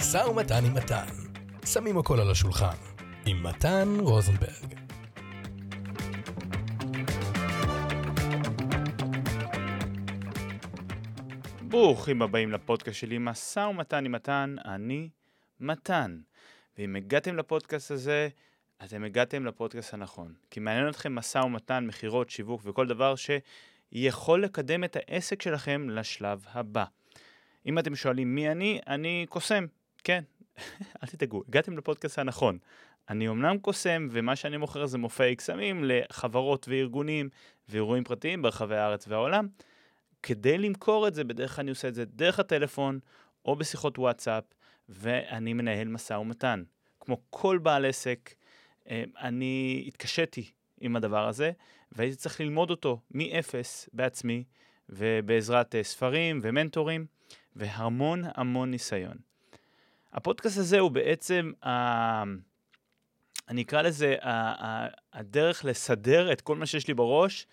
משא ומתן עם מתן. שמים הכל על השולחן. עם מתן רוזנברג. ברוכים הבאים לפודקאסט שלי, משא ומתן עם מתן, אני מתן. ואם הגעתם לפודקאסט הזה, אתם הגעתם לפודקאסט הנכון. כי מעניין אתכם משא ומתן, מכירות, שיווק וכל דבר שיכול לקדם את העסק שלכם לשלב הבא. אם אתם שואלים מי אני, אני קוסם, כן. אל תדאגו, הגעתם לפודקאסט הנכון. אני אמנם קוסם, ומה שאני מוכר זה מופעי קסמים לחברות וארגונים ואירועים פרטיים ברחבי הארץ והעולם. כדי למכור את זה, בדרך כלל אני עושה את זה דרך הטלפון או בשיחות וואטסאפ, ואני מנהל משא ומתן. כמו כל בעל עסק, אה, אני התקשיתי עם הדבר הזה, והייתי צריך ללמוד אותו מאפס בעצמי, ובעזרת אה, ספרים ומנטורים, והמון המון ניסיון. הפודקאסט הזה הוא בעצם, ה... אני אקרא לזה, הדרך לסדר את כל מה שיש לי בראש,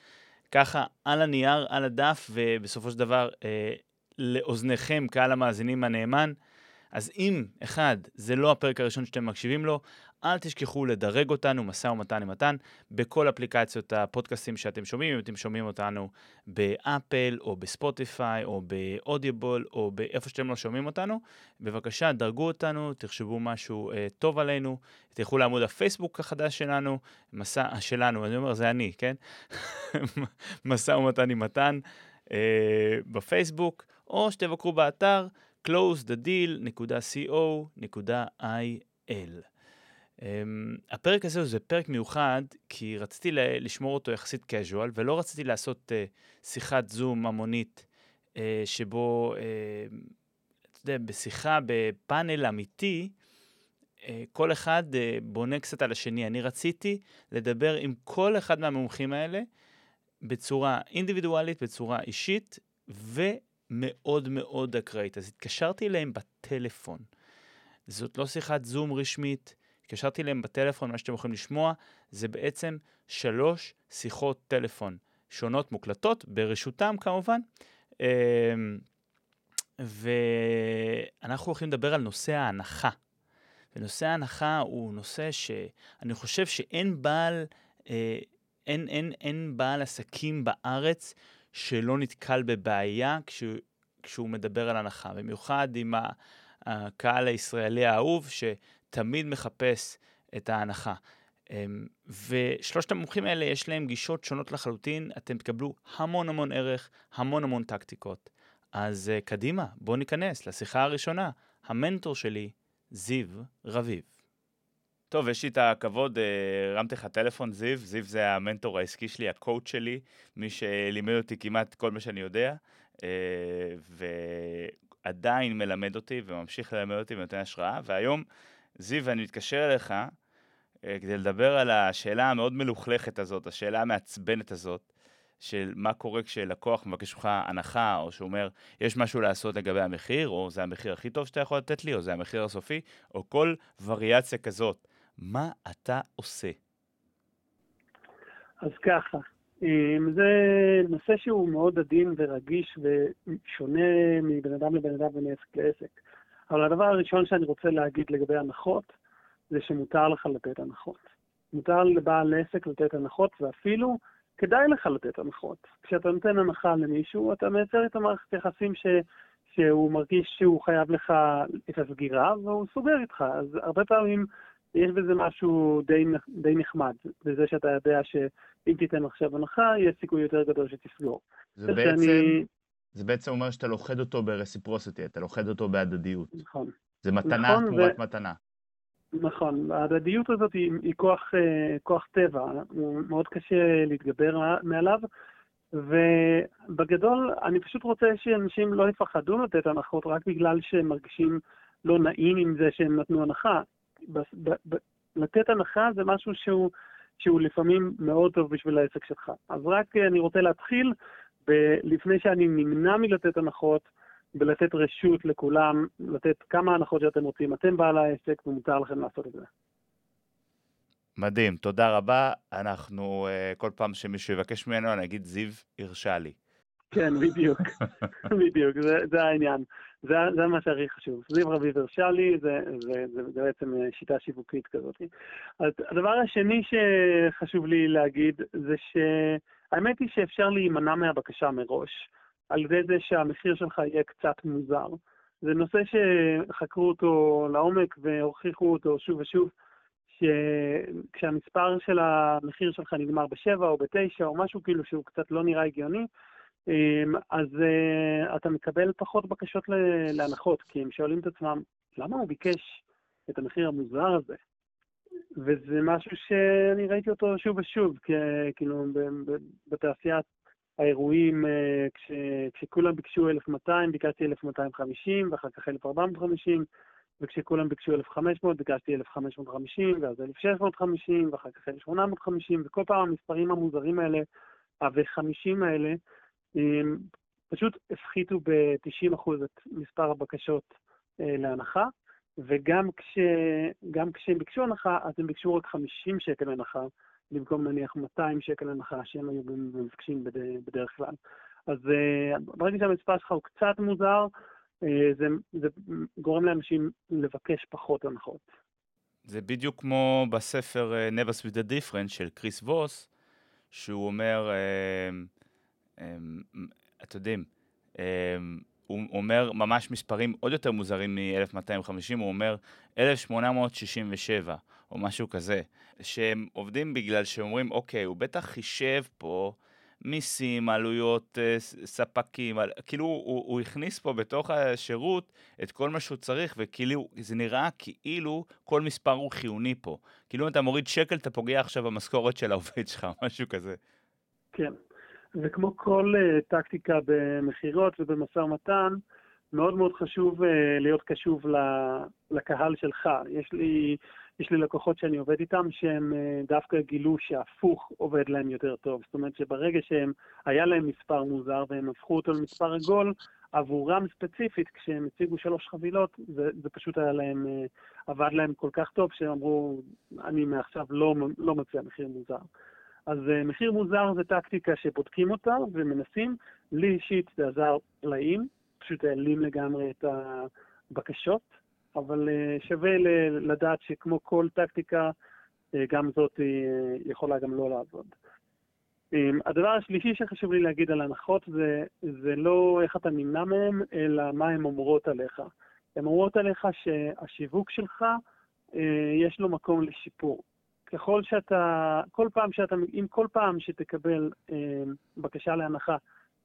ככה על הנייר, על הדף, ובסופו של דבר אה, לאוזניכם, קהל המאזינים הנאמן. אז אם, אחד, זה לא הפרק הראשון שאתם מקשיבים לו, אל תשכחו לדרג אותנו, משא ומתן עם מתן, בכל אפליקציות הפודקאסטים שאתם שומעים, אם אתם שומעים אותנו באפל, או בספוטיפיי, או באודיובול, או באיפה שאתם לא שומעים אותנו, בבקשה, דרגו אותנו, תחשבו משהו אה, טוב עלינו, תלכו לעמוד הפייסבוק החדש שלנו, מסע, שלנו, אני אומר, זה אני, כן? משא ומתן עם מתן אה, בפייסבוק, או שתבקרו באתר closethedeal.co.il. Um, הפרק הזה זה פרק מיוחד, כי רציתי לשמור אותו יחסית casual, ולא רציתי לעשות uh, שיחת זום המונית, uh, שבו, uh, אתה יודע, בשיחה, בפאנל אמיתי, uh, כל אחד uh, בונה קצת על השני. אני רציתי לדבר עם כל אחד מהמומחים האלה בצורה אינדיבידואלית, בצורה אישית, ומאוד מאוד אקראית. אז התקשרתי אליהם בטלפון. זאת לא שיחת זום רשמית. התקשרתי אליהם בטלפון, מה שאתם יכולים לשמוע זה בעצם שלוש שיחות טלפון שונות מוקלטות, ברשותם כמובן. אמ, ואנחנו הולכים לדבר על נושא ההנחה. ונושא ההנחה הוא נושא שאני חושב שאין בעל, אה, אין, אין, אין בעל עסקים בארץ שלא נתקל בבעיה כשהוא, כשהוא מדבר על הנחה. במיוחד עם הקהל הישראלי האהוב, ש... תמיד מחפש את ההנחה. אמ, ושלושת המומחים האלה יש להם גישות שונות לחלוטין, אתם תקבלו המון המון ערך, המון המון טקטיקות. אז uh, קדימה, בואו ניכנס לשיחה הראשונה. המנטור שלי, זיו רביב. טוב, יש לי את הכבוד, אה, הרמתי לך טלפון, זיו, זיו זה המנטור העסקי שלי, הקואוצ' שלי, מי שלימד אותי כמעט כל מה שאני יודע, אה, ועדיין מלמד אותי וממשיך ללמד אותי ונותן השראה, והיום זיו, אני מתקשר אליך אה, כדי לדבר על השאלה המאוד מלוכלכת הזאת, השאלה המעצבנת הזאת, של מה קורה כשלקוח מבקש ממך הנחה, או שהוא אומר, יש משהו לעשות לגבי המחיר, או זה המחיר הכי טוב שאתה יכול לתת לי, או זה המחיר הסופי, או כל וריאציה כזאת. מה אתה עושה? אז ככה, אה, זה נושא שהוא מאוד עדין ורגיש ושונה מבן אדם לבן אדם ומעסק לעסק. אבל הדבר הראשון שאני רוצה להגיד לגבי הנחות, זה שמותר לך לתת הנחות. מותר לבעל עסק לתת הנחות, ואפילו כדאי לך לתת הנחות. כשאתה נותן הנחה למישהו, אתה מייצר את המערכת יחסים ש... שהוא מרגיש שהוא חייב לך את הסגירה, והוא סוגר איתך. אז הרבה פעמים יש בזה משהו די, די נחמד, בזה שאתה יודע שאם תיתן עכשיו הנחה, יש סיכוי יותר גדול שתסגור. זה בעצם... שאני... זה בעצם אומר שאתה לוכד אותו ברסיפרוסיטי, אתה לוכד אותו בהדדיות. נכון. זה מתנה נכון, תמורת ו... מתנה. נכון, ההדדיות הזאת היא, היא כוח, אה, כוח טבע, הוא מאוד קשה להתגבר מעליו, ובגדול אני פשוט רוצה שאנשים לא יפחדו לתת הנחות רק בגלל שהם מרגישים לא נעים עם זה שהם נתנו הנחה. ב, ב, ב, לתת הנחה זה משהו שהוא, שהוא לפעמים מאוד טוב בשביל העסק שלך. אז רק אני רוצה להתחיל ולפני שאני נמנע מלתת הנחות, ולתת רשות לכולם, לתת כמה הנחות שאתם רוצים. אתם בעל העסק ומותר לכם לעשות את זה. מדהים, תודה רבה. אנחנו, uh, כל פעם שמישהו יבקש ממנו, אני אגיד, זיו הרשה לי. כן, בדיוק, בדיוק, זה, זה העניין. זה, זה מה שהכי חשוב. סביב רבי ורשלי זה, זה, זה, זה בעצם שיטה שיווקית כזאת. הדבר השני שחשוב לי להגיד זה שהאמת היא שאפשר להימנע מהבקשה מראש, על ידי זה שהמחיר שלך יהיה קצת מוזר. זה נושא שחקרו אותו לעומק והוכיחו אותו שוב ושוב, שכשהמספר של המחיר שלך נגמר בשבע או בתשע או משהו כאילו שהוא קצת לא נראה הגיוני, אז uh, אתה מקבל פחות בקשות להנחות, כי הם שואלים את עצמם, למה הוא ביקש את המחיר המוזר הזה? וזה משהו שאני ראיתי אותו שוב ושוב, כאילו בתעשיית האירועים, אה, כש, כשכולם ביקשו 1,200, ביקשתי 1,250, ואחר כך 1,450, וכשכולם ביקשו 1,500, ביקשתי 1,550, ואז 1,650, ואחר כך 1,850, וכל פעם המספרים המוזרים האלה, ו-50 האלה, פשוט הפחיתו ב-90% את מספר הבקשות אה, להנחה, וגם כש, כשהם ביקשו הנחה, אז הם ביקשו רק 50 שקל הנחה, במקום נניח 200 שקל הנחה שהם היו מבקשים בדרך כלל. אז אה, ברגע שהמספר שלך הוא קצת מוזר, אה, זה, זה גורם לאנשים לבקש פחות הנחות. זה בדיוק כמו בספר Never With the Difference של קריס ווס, שהוא אומר, אמ, אתם יודעים, אמ, הוא אומר ממש מספרים עוד יותר מוזרים מ-1250, הוא אומר 1867, או משהו כזה, שהם עובדים בגלל שאומרים, אוקיי, הוא בטח חישב פה מיסים, עלויות אה, ספקים, כאילו הוא, הוא הכניס פה בתוך השירות את כל מה שהוא צריך, וכאילו זה נראה כאילו כל מספר הוא חיוני פה. כאילו אם אתה מוריד שקל, אתה פוגע עכשיו במשכורת של העובד שלך, משהו כזה. כן. וכמו כל uh, טקטיקה במכירות ובמשא ומתן, מאוד מאוד חשוב uh, להיות קשוב לקהל שלך. יש לי, יש לי לקוחות שאני עובד איתם שהם uh, דווקא גילו שהפוך עובד להם יותר טוב. זאת אומרת שברגע שהם, היה להם מספר מוזר והם הפכו אותו למספר עגול, עבורם ספציפית, כשהם הציגו שלוש חבילות, זה, זה פשוט היה להם, עבד להם כל כך טוב, שהם אמרו, אני מעכשיו לא, לא מציע מחיר מוזר. אז uh, מחיר מוזר זה טקטיקה שבודקים אותה ומנסים. לי אישית זה עזר פלאים, פשוט העלים לגמרי את הבקשות, אבל uh, שווה לדעת שכמו כל טקטיקה, uh, גם זאת יכולה גם לא לעבוד. Um, הדבר השלישי שחשוב לי להגיד על הנחות זה, זה לא איך אתה נמנע מהם, אלא מה הן אומרות עליך. הן אומרות עליך שהשיווק שלך, יש לו מקום לשיפור. ככל שאתה, כל פעם שאתה, אם כל פעם שתקבל אה, בקשה להנחה,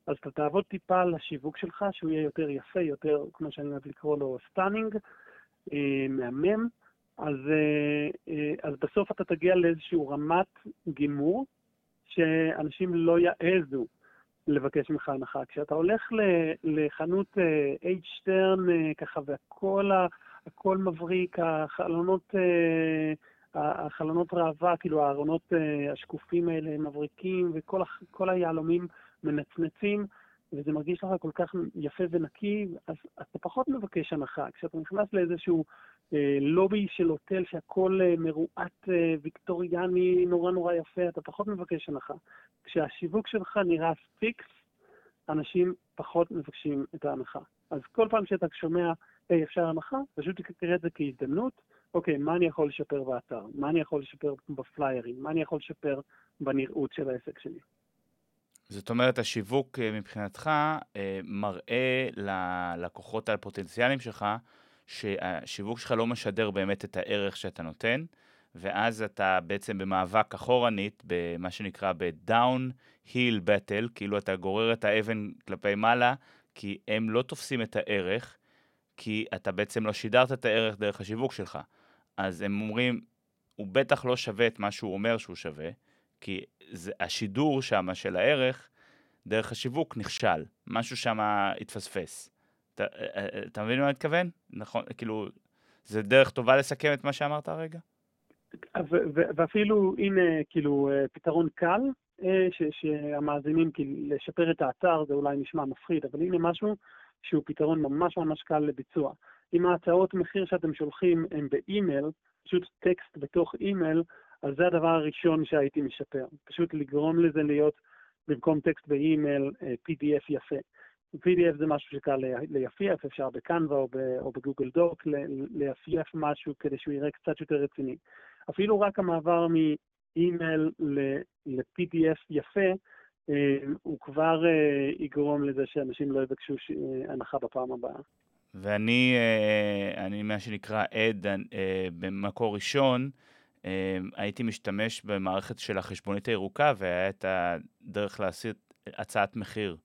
אז אתה תעבוד טיפה על השיווק שלך, שהוא יהיה יותר יפה, יותר, כמו שאני אוהב לקרוא לו, stunning, אה, מהמם, אז, אה, אה, אז בסוף אתה תגיע לאיזושהי רמת גימור, שאנשים לא יעזו לבקש ממך הנחה. כשאתה הולך לחנות אייג' אה, שטרן אה, ככה, והכל מבריק, החלונות... אה, החלונות ראווה, כאילו הארונות אה, השקופים האלה הם מבריקים, וכל היהלומים מנצנצים, וזה מרגיש לך כל כך יפה ונקי, אז אתה פחות מבקש הנחה. כשאתה נכנס לאיזשהו אה, לובי של הוטל שהכל אה, מרועט אה, ויקטוריאני, נורא נורא יפה, אתה פחות מבקש הנחה. כשהשיווק שלך נראה פיקס, אנשים פחות מבקשים את ההנחה. אז כל פעם שאתה שומע, היי, אפשר הנחה, פשוט תראה את זה כהזדמנות. אוקיי, מה אני יכול לשפר באתר? מה אני יכול לשפר בפליירים? מה אני יכול לשפר בנראות של העסק שלי? זאת אומרת, השיווק אה, מבחינתך אה, מראה ללקוחות הפוטנציאליים שלך שהשיווק שלך לא משדר באמת את הערך שאתה נותן, ואז אתה בעצם במאבק אחורנית, במה שנקרא ב-down hill battle, כאילו אתה גורר את האבן כלפי מעלה, כי הם לא תופסים את הערך, כי אתה בעצם לא שידרת את הערך דרך השיווק שלך. אז הם אומרים, הוא בטח לא שווה את מה שהוא אומר שהוא שווה, כי זה, השידור שם של הערך, דרך השיווק נכשל, משהו שם התפספס. אתה, אה, אה, אתה מבין מה אני מתכוון? נכון, כאילו, זה דרך טובה לסכם את מה שאמרת הרגע? ואפילו, הנה, כאילו, אה, פתרון קל, ש, שהמאזינים, כאילו, לשפר את האתר, זה אולי נשמע מפחיד, אבל הנה משהו שהוא פתרון ממש ממש קל לביצוע. אם ההצעות מחיר שאתם שולחים הן באימייל, פשוט טקסט בתוך אימייל, אז זה הדבר הראשון שהייתי משפר. פשוט לגרום לזה להיות במקום טקסט באימייל, PDF יפה. PDF זה משהו שקל ליפייף, אפשר בקנווה או, או בגוגל דוק ליפייף משהו כדי שהוא יראה קצת יותר רציני. אפילו רק המעבר מאימייל ל-PDF יפה, אה, הוא כבר אה, יגרום לזה שאנשים לא יבקשו הנחה בפעם הבאה. ואני, אה, אני מה שנקרא עד במקור ראשון, הייתי משתמש במערכת של החשבונית הירוקה, והיה את הדרך להסיר הצעת מחיר.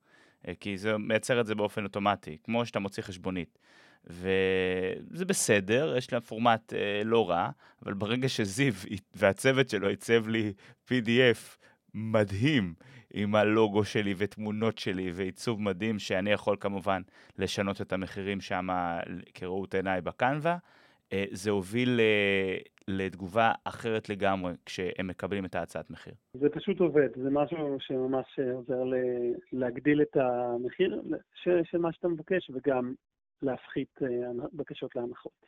אה, כי זה מייצר את זה באופן אוטומטי, כמו שאתה מוציא חשבונית. וזה בסדר, יש לה פורמט אה, לא רע, אבל ברגע שזיו והצוות שלו עיצב לי PDF מדהים עם הלוגו שלי ותמונות שלי ועיצוב מדהים, שאני יכול כמובן לשנות את המחירים שם כראות עיניי בקנווה, אה, זה הוביל אה, לתגובה אחרת לגמרי כשהם מקבלים את ההצעת מחיר. זה פשוט עובד, זה משהו שממש עוזר להגדיל את המחיר של מה שאתה מבקש וגם להפחית אה, בקשות להנחות.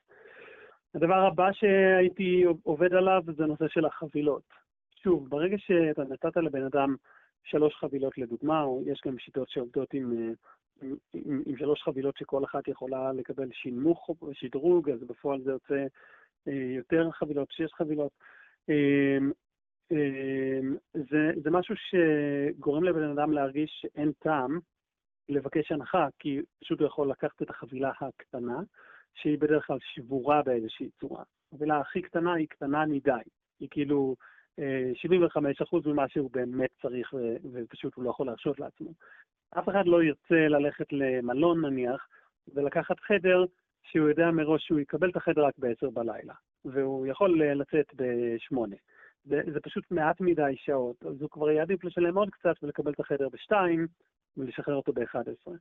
הדבר הבא שהייתי עובד עליו זה נושא של החבילות. שוב, ברגע שאתה נתת לבן אדם שלוש חבילות לדוגמה, או יש גם שיטות שעובדות עם עם, עם שלוש חבילות שכל אחת יכולה לקבל שינמוך או שדרוג, אז בפועל זה יוצא אה, יותר חבילות, שש חבילות. אמ, אמ, זה, זה משהו שגורם לבן אדם להרגיש שאין טעם לבקש הנחה, כי פשוט הוא יכול לקחת את החבילה הקטנה, שהיא בדרך כלל שבורה באיזושהי צורה. החבילה הכי קטנה היא קטנה מדי, היא כאילו 75% אה, ממה שהוא באמת צריך, ופשוט הוא לא יכול להרשות לעצמו. אף אחד לא ירצה ללכת למלון נניח, ולקחת חדר שהוא יודע מראש שהוא יקבל את החדר רק ב-10 בלילה, והוא יכול לצאת ב-8. זה פשוט מעט מדי שעות, אז הוא כבר יעדיף לשלם עוד קצת ולקבל את החדר ב-2 ולשחרר אותו ב-11.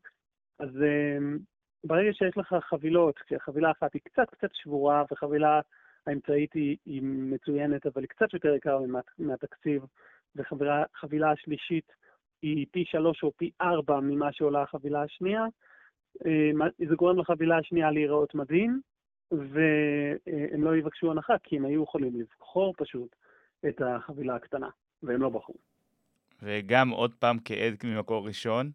אז אמ, ברגע שיש לך חבילות, כשחבילה אחת היא קצת קצת שבורה וחבילה האמצעית היא, היא מצוינת, אבל היא קצת יותר יקרה מהתקציב, וחבילה השלישית היא פי שלוש או פי ארבע ממה שעולה החבילה השנייה, אה, זה גורם לחבילה השנייה להיראות מדהים, והם לא יבקשו הנחה, כי הם היו יכולים לבחור פשוט את החבילה הקטנה, והם לא בחרו. וגם עוד פעם כעד ממקור ראשון,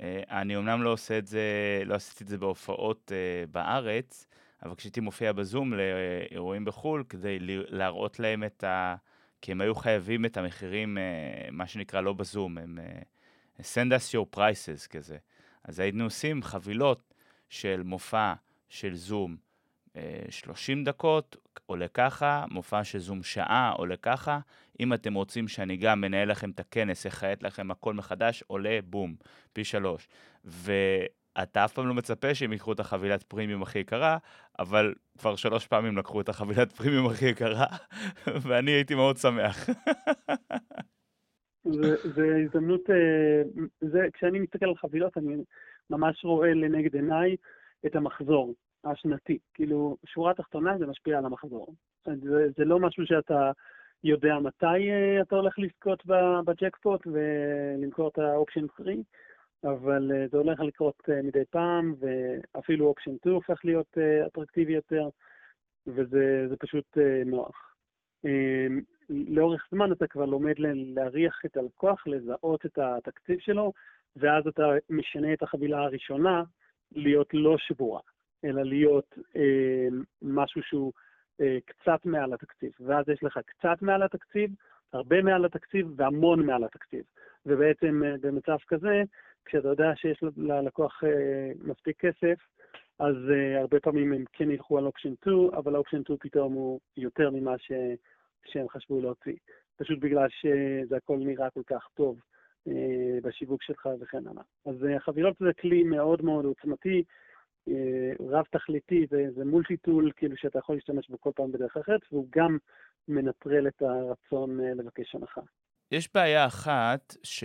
אה, אני אמנם לא עושה את זה, לא עשיתי את זה בהופעות אה, בארץ, אבל כשהייתי מופיע בזום לאירועים בחו"ל, כדי להראות להם את ה... כי הם היו חייבים את המחירים, אה, מה שנקרא, לא בזום, הם אה, send us your prices כזה. אז היינו עושים חבילות של מופע של זום 30 אה, דקות, עולה ככה, מופע של זום שעה, עולה ככה. אם אתם רוצים שאני גם מנהל לכם את הכנס, יחיית לכם הכל מחדש, עולה בום, פי שלוש. אתה אף פעם לא מצפה שהם ייקחו את החבילת פרימיום הכי יקרה, אבל כבר שלוש פעמים לקחו את החבילת פרימיום הכי יקרה, ואני הייתי מאוד שמח. זה הזדמנות, אה, זה, כשאני מסתכל על חבילות, אני ממש רואה לנגד עיניי את המחזור השנתי. כאילו, שורה תחתונה זה משפיע על המחזור. זה, זה לא משהו שאתה יודע מתי אה, אתה הולך לזכות בג'קפוט ולמכור את האופשן פרי. אבל uh, זה הולך לקרות uh, מדי פעם, ואפילו אופשן 2 הופך להיות uh, אטרקטיבי יותר, וזה פשוט uh, נוח. לאורך זמן אתה כבר לומד להריח את הלקוח, לזהות את התקציב שלו, ואז אתה משנה את החבילה הראשונה להיות לא שבורה, אלא להיות uh, משהו שהוא uh, קצת מעל התקציב. ואז יש לך קצת מעל התקציב, הרבה מעל התקציב והמון מעל התקציב. ובעצם במצב כזה, כשאתה יודע שיש ללקוח אה, מספיק כסף, אז uh, הרבה פעמים הם כן ילכו על אופשן 2, אבל אופשן 2 פתאום הוא יותר ממה ש... שהם חשבו להוציא. פשוט בגלל שזה הכל נראה כל כך טוב uh, בשיווק שלך וכן הלאה. אז uh, חבילות זה כלי מאוד מאוד עוצמתי, רב-תכליתי, זה מולטי טול, כאילו שאתה יכול להשתמש בו כל פעם בדרך אחרת, והוא גם מנטרל את הרצון לבקש הנחה. יש בעיה אחת, ש...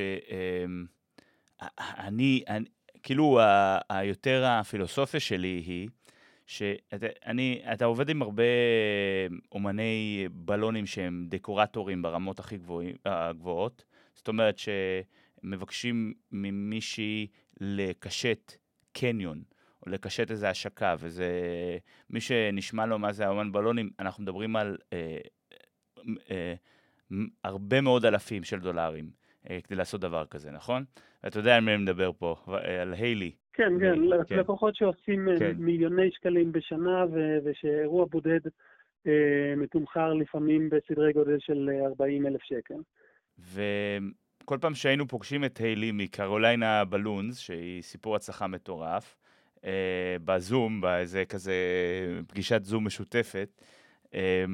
אני, אני כאילו, ה, היותר הפילוסופיה שלי היא, שאתה עובד עם הרבה אומני בלונים שהם דקורטורים ברמות הכי גבוהים, גבוהות, זאת אומרת שמבקשים ממישהי לקשט קניון, או לקשט איזה השקה, וזה, מי שנשמע לו מה זה האומן בלונים, אנחנו מדברים על אה, אה, הרבה מאוד אלפים של דולרים. כדי לעשות דבר כזה, נכון? ואתה יודע על מי אני מדבר פה, על היילי. כן, כן, כן. לקוחות שעושים כן. מיליוני שקלים בשנה, ושאירוע בודד אה, מתומחר לפעמים בסדרי גודל של 40 אלף שקל. וכל פעם שהיינו פוגשים את היילי מקרוליינה בלונס, שהיא סיפור הצלחה מטורף, אה, בזום, באיזה כזה פגישת זום משותפת, אה,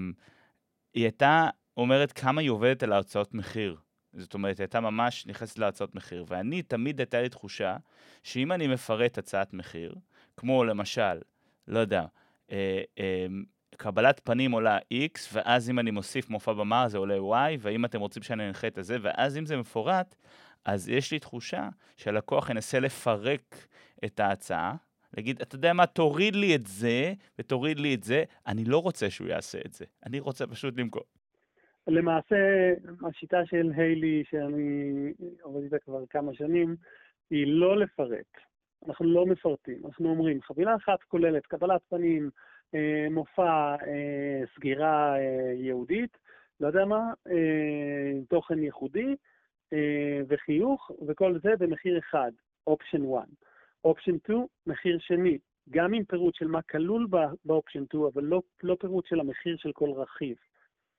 היא הייתה אומרת כמה היא עובדת על ההוצאות מחיר. זאת אומרת, הייתה ממש נכנסת להצעות מחיר. ואני, תמיד הייתה לי תחושה שאם אני מפרט הצעת מחיר, כמו למשל, לא יודע, אה, אה, קבלת פנים עולה X, ואז אם אני מוסיף מופע במה זה עולה Y, ואם אתם רוצים שאני אנחה את זה, ואז אם זה מפורט, אז יש לי תחושה שהלקוח ינסה לפרק את ההצעה, להגיד, אתה יודע מה, תוריד לי את זה, ותוריד לי את זה, אני לא רוצה שהוא יעשה את זה, אני רוצה פשוט למכור. למעשה, השיטה של היילי, שאני עובד איתה כבר כמה שנים, היא לא לפרט. אנחנו לא מפרטים. אנחנו אומרים, חבילה אחת כוללת קבלת פנים, אה, מופע, אה, סגירה אה, יהודית, לא יודע מה, תוכן ייחודי וחיוך, וכל זה במחיר אחד, אופשן 1. אופשן 2, מחיר שני, גם עם פירוט של מה כלול באופשן 2, אבל לא, לא פירוט של המחיר של כל רכיב.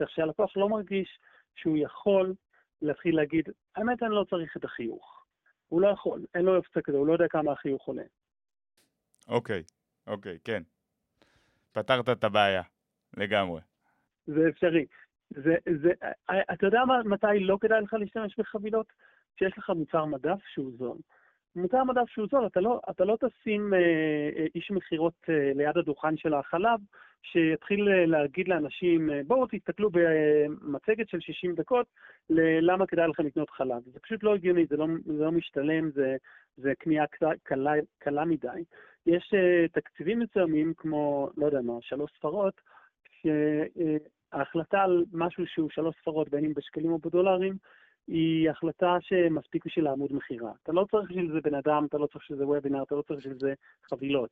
כך שהלקוח לא מרגיש שהוא יכול להתחיל להגיד, האמת אני לא צריך את החיוך. הוא לא יכול, אין לו אופציה כזה, הוא לא יודע כמה החיוך עולה. אוקיי, okay, אוקיי, okay, כן. פתרת את הבעיה, לגמרי. זה אפשרי. זה, זה, אתה יודע מתי לא כדאי לך להשתמש בחבילות? כשיש לך מוצר מדף שהוא זול. מוצר מדף שהוא זול, אתה לא, אתה לא תשים אה, אה, איש מכירות אה, ליד הדוכן של החלב, שיתחיל אה, להגיד לאנשים, אה, בואו תסתכלו במצגת של 60 דקות, למה כדאי לכם לקנות חלב. זה פשוט לא הגיוני, זה לא, זה לא משתלם, זה, זה קנייה קלה, קלה מדי. יש uh, תקציבים מסוימים, כמו, לא יודע מה, שלוש ספרות, שההחלטה על משהו שהוא שלוש ספרות, בין אם בשקלים או בדולרים, היא החלטה שמספיק בשביל העמוד מכירה. אתה לא צריך בשביל זה בן אדם, אתה לא צריך בשביל זה וובינר, אתה לא צריך בשביל זה חבילות.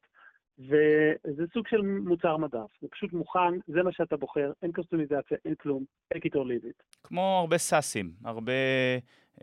וזה סוג של מוצר מדף, זה פשוט מוכן, זה מה שאתה בוחר, אין קוסטומיזציה, אין כלום, take it or leave it. כמו הרבה סאסים, הרבה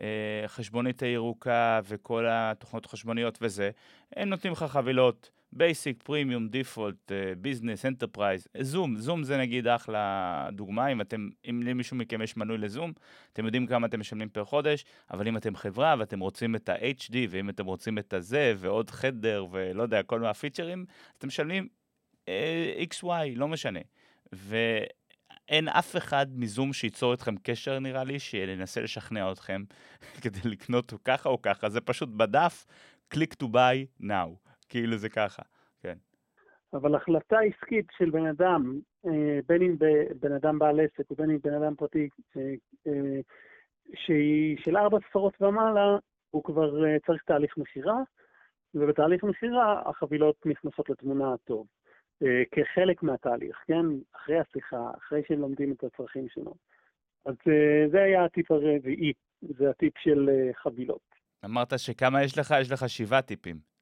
אה, חשבונית הירוקה וכל התוכנות החשבוניות וזה, הם נותנים לך חבילות basic, premium, default, business, enterprise, זום, זום זה נגיד אחלה דוגמה, אם אתם, אם למישהו מכם יש מנוי לזום, אתם יודעים כמה אתם משלמים פר חודש, אבל אם אתם חברה ואתם רוצים את ה-HD, ואם אתם רוצים את הזה, ועוד חדר, ולא יודע, כל מיני הפיצ'רים, אתם משלמים אה, XY, לא משנה. ואין אף אחד מזום שייצור אתכם קשר, נראה לי, שינסה לשכנע אתכם כדי לקנות ככה או ככה, זה פשוט בדף, click to buy now. כאילו זה ככה, כן. אבל החלטה עסקית של בן אדם, אה, בין אם בן אדם בעל עסק ובין אם בן אדם פרטי, אה, אה, שהיא של ארבע ספרות ומעלה, הוא כבר צריך תהליך מכירה, ובתהליך מכירה החבילות נכנסות לתמונה הטוב. כחלק מהתהליך, כן? אחרי השיחה, אחרי שהם לומדים את הצרכים שלו. אז זה היה הטיפ הרביעי, זה הטיפ של חבילות. אמרת שכמה יש לך? יש לך שבעה טיפים.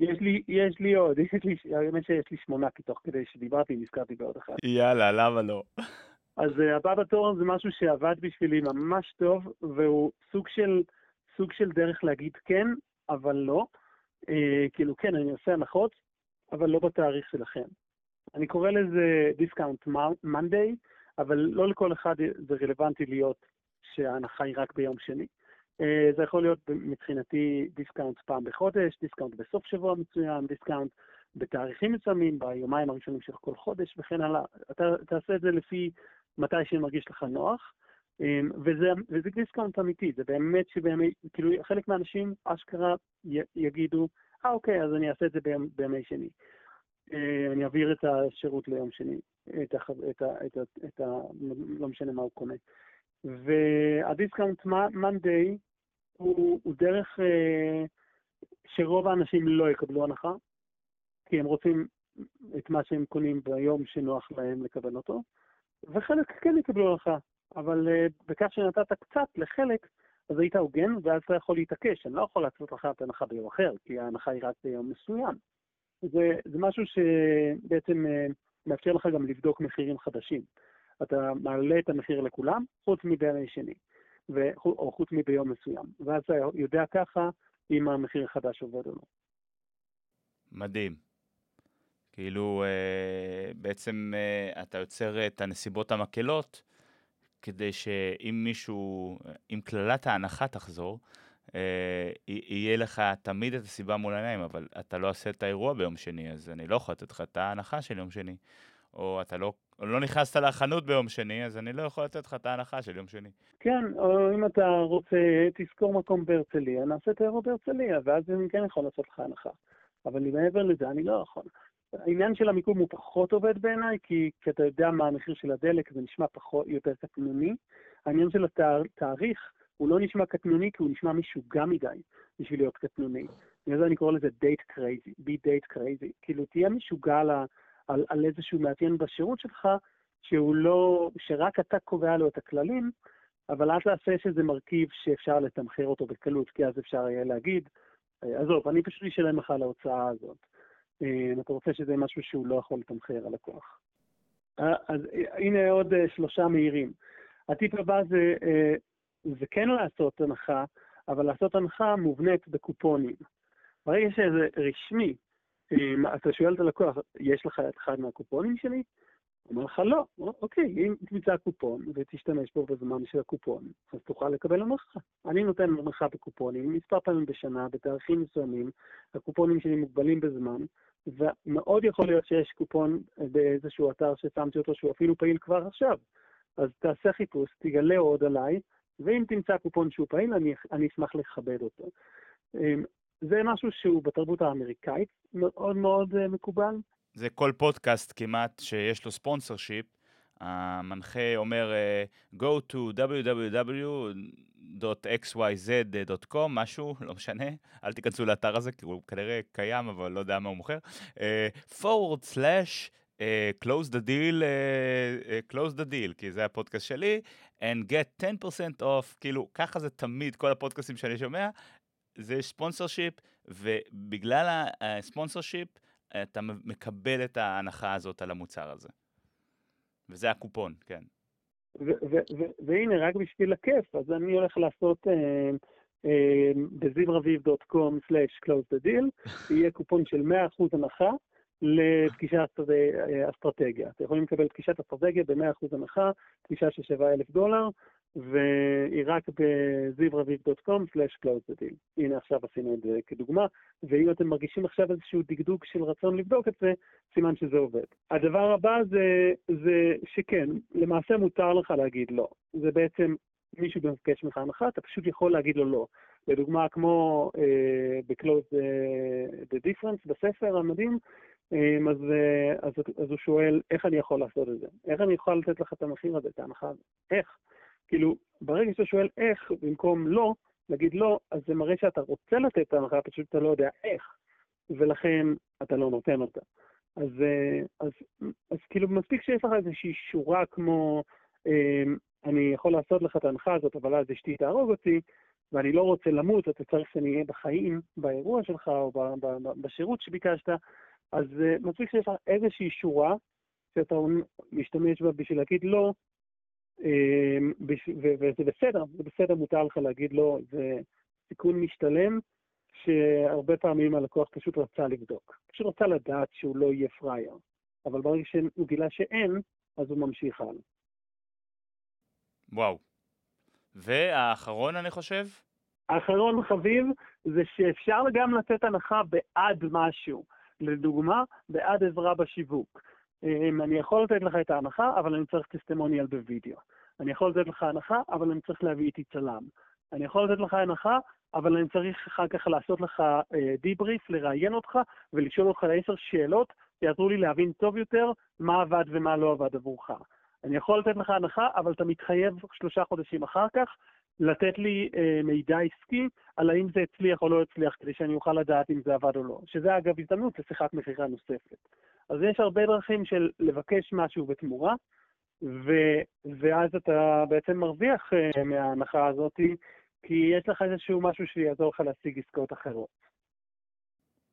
יש לי, יש לי עוד, יש לי, האמת שיש לי שמונה, כי תוך כדי שדיברתי נזכרתי בעוד אחד. יאללה, למה לא? אז uh, הבא בתור זה משהו שעבד בשבילי ממש טוב, והוא סוג של, סוג של דרך להגיד כן, אבל לא. Uh, כאילו, כן, אני עושה הנחות, אבל לא בתאריך שלכם. אני קורא לזה discount Monday, אבל לא לכל אחד זה רלוונטי להיות שההנחה היא רק ביום שני. אה, זה יכול להיות מבחינתי discount פעם בחודש, discount בסוף שבוע מצוין, discount בתאריכים מסוימים, ביומיים הראשונים של כל חודש וכן הלאה. אתה תעשה את זה לפי מתי שמרגיש לך נוח, אה, וזה, וזה discount אמיתי, זה באמת שבאמת, כאילו חלק מהאנשים אשכרה יגידו, אה אוקיי, אז אני אעשה את זה בימי, בימי שני. אה, אני אעביר את השירות ליום שני, את ה לא משנה מה הוא קונה. והדיסקאונט מנדיי הוא, הוא דרך אה, שרוב האנשים לא יקבלו הנחה, כי הם רוצים את מה שהם קונים ביום שנוח להם לקבל אותו, וחלק כן יקבלו הנחה, אבל אה, בכך שנתת קצת לחלק, אז היית הוגן, ואז אתה יכול להתעקש, אני לא יכול לעשות לך את ההנחה ביום אחר, כי ההנחה היא רק ביום מסוים. זה, זה משהו שבעצם אה, מאפשר לך גם לבדוק מחירים חדשים. אתה מעלה את המחיר לכולם, חוץ מבימי שני. או חוץ מביום מסוים. ואז אתה יודע ככה אם המחיר החדש עובד או לא. מדהים. כאילו, אה, בעצם אה, אתה יוצר את הנסיבות המקלות, כדי שאם מישהו, אם קללת ההנחה תחזור, אה, יהיה לך תמיד את הסיבה מול העיניים, אבל אתה לא עושה את האירוע ביום שני, אז אני לא יכול לתת לך את ההנחה של יום שני. או אתה לא, או לא נכנסת לחנות ביום שני, אז אני לא יכול לתת לך את ההנחה של יום שני. כן, או אם אתה רוצה, תזכור מקום בהרצליה, נעשה את האירוע בהרצליה, ואז אני כן יכול לעשות לך הנחה. אבל מעבר לזה אני לא יכול. העניין של המיקום הוא פחות עובד בעיניי, כי, כי אתה יודע מה המחיר של הדלק, זה נשמע פחות, יותר קטנוני. העניין של התאריך הוא לא נשמע קטנוני, כי הוא נשמע משוגע מדי בשביל להיות קטנוני. בגלל זה אני קורא לזה date crazy, be date crazy. כאילו, תהיה משוגע על, על, על איזשהו מאפיין בשירות שלך, שהוא לא, שרק אתה קובע לו את הכללים, אבל אל תעשה שזה מרכיב שאפשר לתמחר אותו בקלות, כי אז אפשר יהיה להגיד, עזוב, אני פשוט אשלם לך על ההוצאה הזאת. אה, אם אתה רוצה שזה משהו שהוא לא יכול לתמחר הלקוח. אה, אז אה, הנה עוד שלושה מהירים. הטיפ הבא זה, זה כן לעשות הנחה, אבל לעשות הנחה מובנית בקופונים. ברגע שזה רשמי, אתה שואל את הלקוח, יש לך את אחד מהקופונים שלי? הוא אומר לך לא, אוקיי, אם תמצא קופון ותשתמש בו בזמן של הקופון, אז תוכל לקבל הנחה. אני נותן הנחה בקופונים מספר פעמים בשנה, בתאריכים מסוימים, הקופונים שלי מוגבלים בזמן, ומאוד יכול להיות שיש קופון באיזשהו אתר ששמתי אותו שהוא אפילו פעיל כבר עכשיו. אז תעשה חיפוש, תגלה עוד עליי, ואם תמצא קופון שהוא פעיל, אני, אני אשמח לכבד אותו. זה משהו שהוא בתרבות האמריקאית מאוד מאוד אה, מקובל. זה כל פודקאסט כמעט שיש לו ספונסר שיפ. המנחה אומר uh, go to www.xyz.com, משהו, לא משנה, אל תיכנסו לאתר הזה, כי הוא כנראה קיים, אבל לא יודע מה הוא מוכר. Uh, forward slash uh, close the deal, uh, uh, close the deal, כי זה הפודקאסט שלי, and get 10% off, כאילו, ככה זה תמיד, כל הפודקאסטים שאני שומע, זה ספונסר שיפ, ובגלל הספונסר שיפ, אתה מקבל את ההנחה הזאת על המוצר הזה. וזה הקופון, כן. והנה, רק בשביל הכיף, אז אני הולך לעשות אה, אה, בזיברביב.com/close the deal, יהיה קופון של 100% הנחה לפגישת אה, אסטרטגיה. אתם יכולים לקבל פגישת אסטרטגיה ב-100% הנחה, פגישה של 7,000 דולר, והיא רק בזיברביב.com/close הנה עכשיו עשינו את זה כדוגמה, ואם אתם מרגישים עכשיו איזשהו דקדוק של רצון לבדוק את זה, סימן שזה עובד. הדבר הבא זה, זה שכן, למעשה מותר לך להגיד לא. זה בעצם מישהו מבקש ממך הנחה, אתה פשוט יכול להגיד לו לא. לדוגמה, כמו uh, ב-close uh, the difference בספר המדהים, um, אז, uh, אז, אז הוא שואל, איך אני יכול לעשות את זה? איך אני יכול לתת לך את המחיר הזה, את ההנחה הזאת? איך? כאילו, ברגע שאתה שואל איך במקום לא, להגיד לא, אז זה מראה שאתה רוצה לתת את ההנחה, פשוט אתה לא יודע איך, ולכן אתה לא נותן אותה. אז, אה, אז, אז כאילו מספיק שיש לך איזושהי שורה כמו, אה, אני יכול לעשות לך את ההנחה הזאת, אבל אז אשתי תהרוג אותי, ואני לא רוצה למות, אתה צריך שאני אהיה בחיים, באירוע שלך או ב, ב, ב, בשירות שביקשת, אז אה, מספיק שיש לך איזושהי שורה שאתה משתמש בה בשביל להגיד לא, וזה בסדר, זה בסדר, מותר לך להגיד לא, זה סיכון משתלם, שהרבה פעמים הלקוח פשוט רצה לבדוק. פשוט רצה לדעת שהוא לא יהיה פראייר. אבל ברגע שהוא גילה שאין, אז הוא ממשיך הלאה. וואו. והאחרון, אני חושב? האחרון חביב זה שאפשר גם לתת הנחה בעד משהו. לדוגמה, בעד עזרה בשיווק. אני יכול לתת לך את ההנחה, אבל אני צריך טסטימוניאל בווידאו. אני יכול לתת לך הנחה, אבל אני צריך להביא איתי צלם. אני יכול לתת לך הנחה, אבל אני צריך אחר כך לעשות לך דיבריף, אה, לראיין אותך ולשאול אותך עשר שאלות שיעזרו לי להבין טוב יותר מה עבד ומה לא עבד עבורך. אני יכול לתת לך הנחה, אבל אתה מתחייב שלושה חודשים אחר כך לתת לי אה, מידע עסקי על האם זה הצליח או לא הצליח, כדי שאני אוכל לדעת אם זה עבד או לא. שזה אגב הזדמנות לשיחת מכירה נוספת. אז יש הרבה דרכים של לבקש משהו בתמורה, ו, ואז אתה בעצם מרוויח uh, מההנחה הזאת, כי יש לך איזשהו משהו שיעזור לך להשיג עסקאות אחרות.